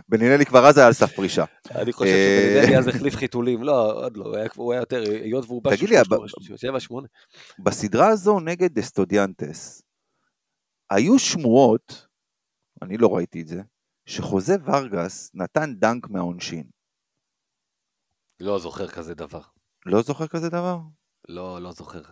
בלינלי כבר אז היה על סף פרישה. אני חושב שבלינלי אז החליף חיתולים. לא, עוד לא, הוא היה יותר, היות והוא בא תגיד לי, בסדרה הזו נגד אסטודיאנטס, היו שמועות, אני לא ראיתי את זה, שחוזה ורגס נתן דנק מהעונשין. לא זוכר כזה דבר. לא זוכר כזה דבר? לא, לא זוכר.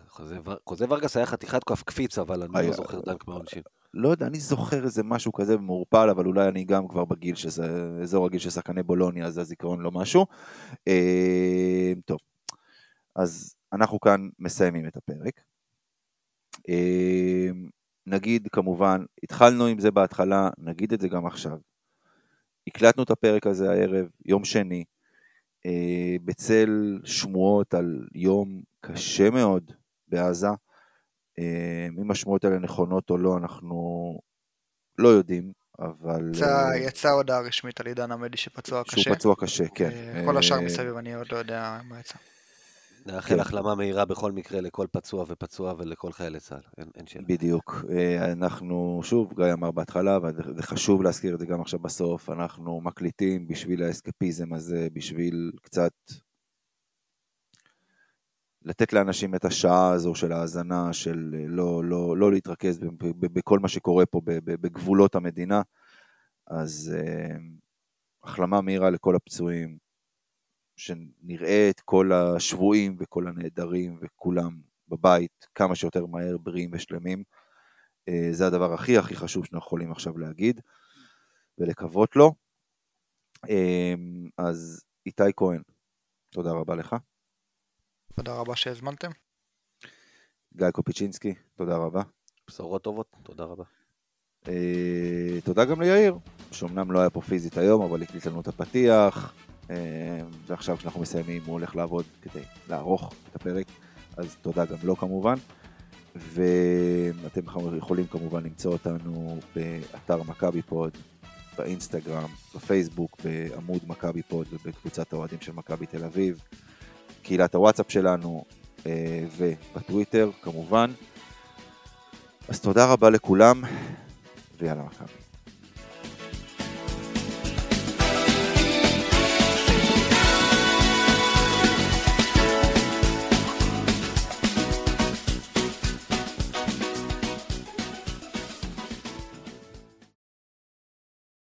חוזה ורגס היה חתיכת כף קפיץ, אבל אני לא זוכר דנק מהעונשין. לא יודע, אני זוכר איזה משהו כזה מעורפל, אבל אולי אני גם כבר בגיל שזה, אזור הגיל של שחקני בולוניה, אז הזיכרון לא משהו. אה, טוב, אז אנחנו כאן מסיימים את הפרק. אה, נגיד כמובן, התחלנו עם זה בהתחלה, נגיד את זה גם עכשיו. הקלטנו את הפרק הזה הערב, יום שני, בצל שמועות על יום קשה מאוד בעזה. אה, אם השמועות האלה נכונות או לא, אנחנו לא יודעים, אבל... יצאה יצא הודעה רשמית על עידן עמדי שפצוע קשה. שהוא פצוע קשה, כן. כל השאר מסביב, אני עוד לא יודע מה יצא. נאחל כן. החלמה מהירה בכל מקרה לכל פצוע ופצוע ולכל חיילי צה"ל, אין, אין שאלה. בדיוק. אה, אנחנו, שוב, גיא אמר בהתחלה, וזה חשוב להזכיר את זה גם עכשיו בסוף, אנחנו מקליטים בשביל האסקפיזם הזה, בשביל קצת לתת לאנשים את השעה הזו של ההאזנה, של אה, לא, לא, לא להתרכז בכל מה שקורה פה בגבולות המדינה. אז uh, החלמה מהירה לכל הפצועים, שנראה את כל השבויים וכל הנעדרים וכולם בבית כמה שיותר מהר, בריאים ושלמים. Uh, זה הדבר הכי הכי חשוב שאנחנו יכולים עכשיו להגיד ולקוות לו. Uh, אז איתי כהן, תודה רבה לך. תודה רבה שהזמנתם. גיא קופיצ'ינסקי, תודה רבה. בשורות טובות, תודה רבה. אה, תודה גם ליאיר, שאומנם לא היה פה פיזית היום, אבל הקליט לנו את הפתיח, אה, ועכשיו כשאנחנו מסיימים הוא הולך לעבוד כדי לערוך את הפרק, אז תודה גם לו כמובן. ואתם יכולים כמובן למצוא אותנו באתר מכבי פוד, באינסטגרם, בפייסבוק, בעמוד מכבי פוד ובקבוצת האוהדים של מכבי תל אביב, קהילת הוואטסאפ שלנו אה, ובטוויטר כמובן. אז תודה רבה לכולם, ויאללה מכבי.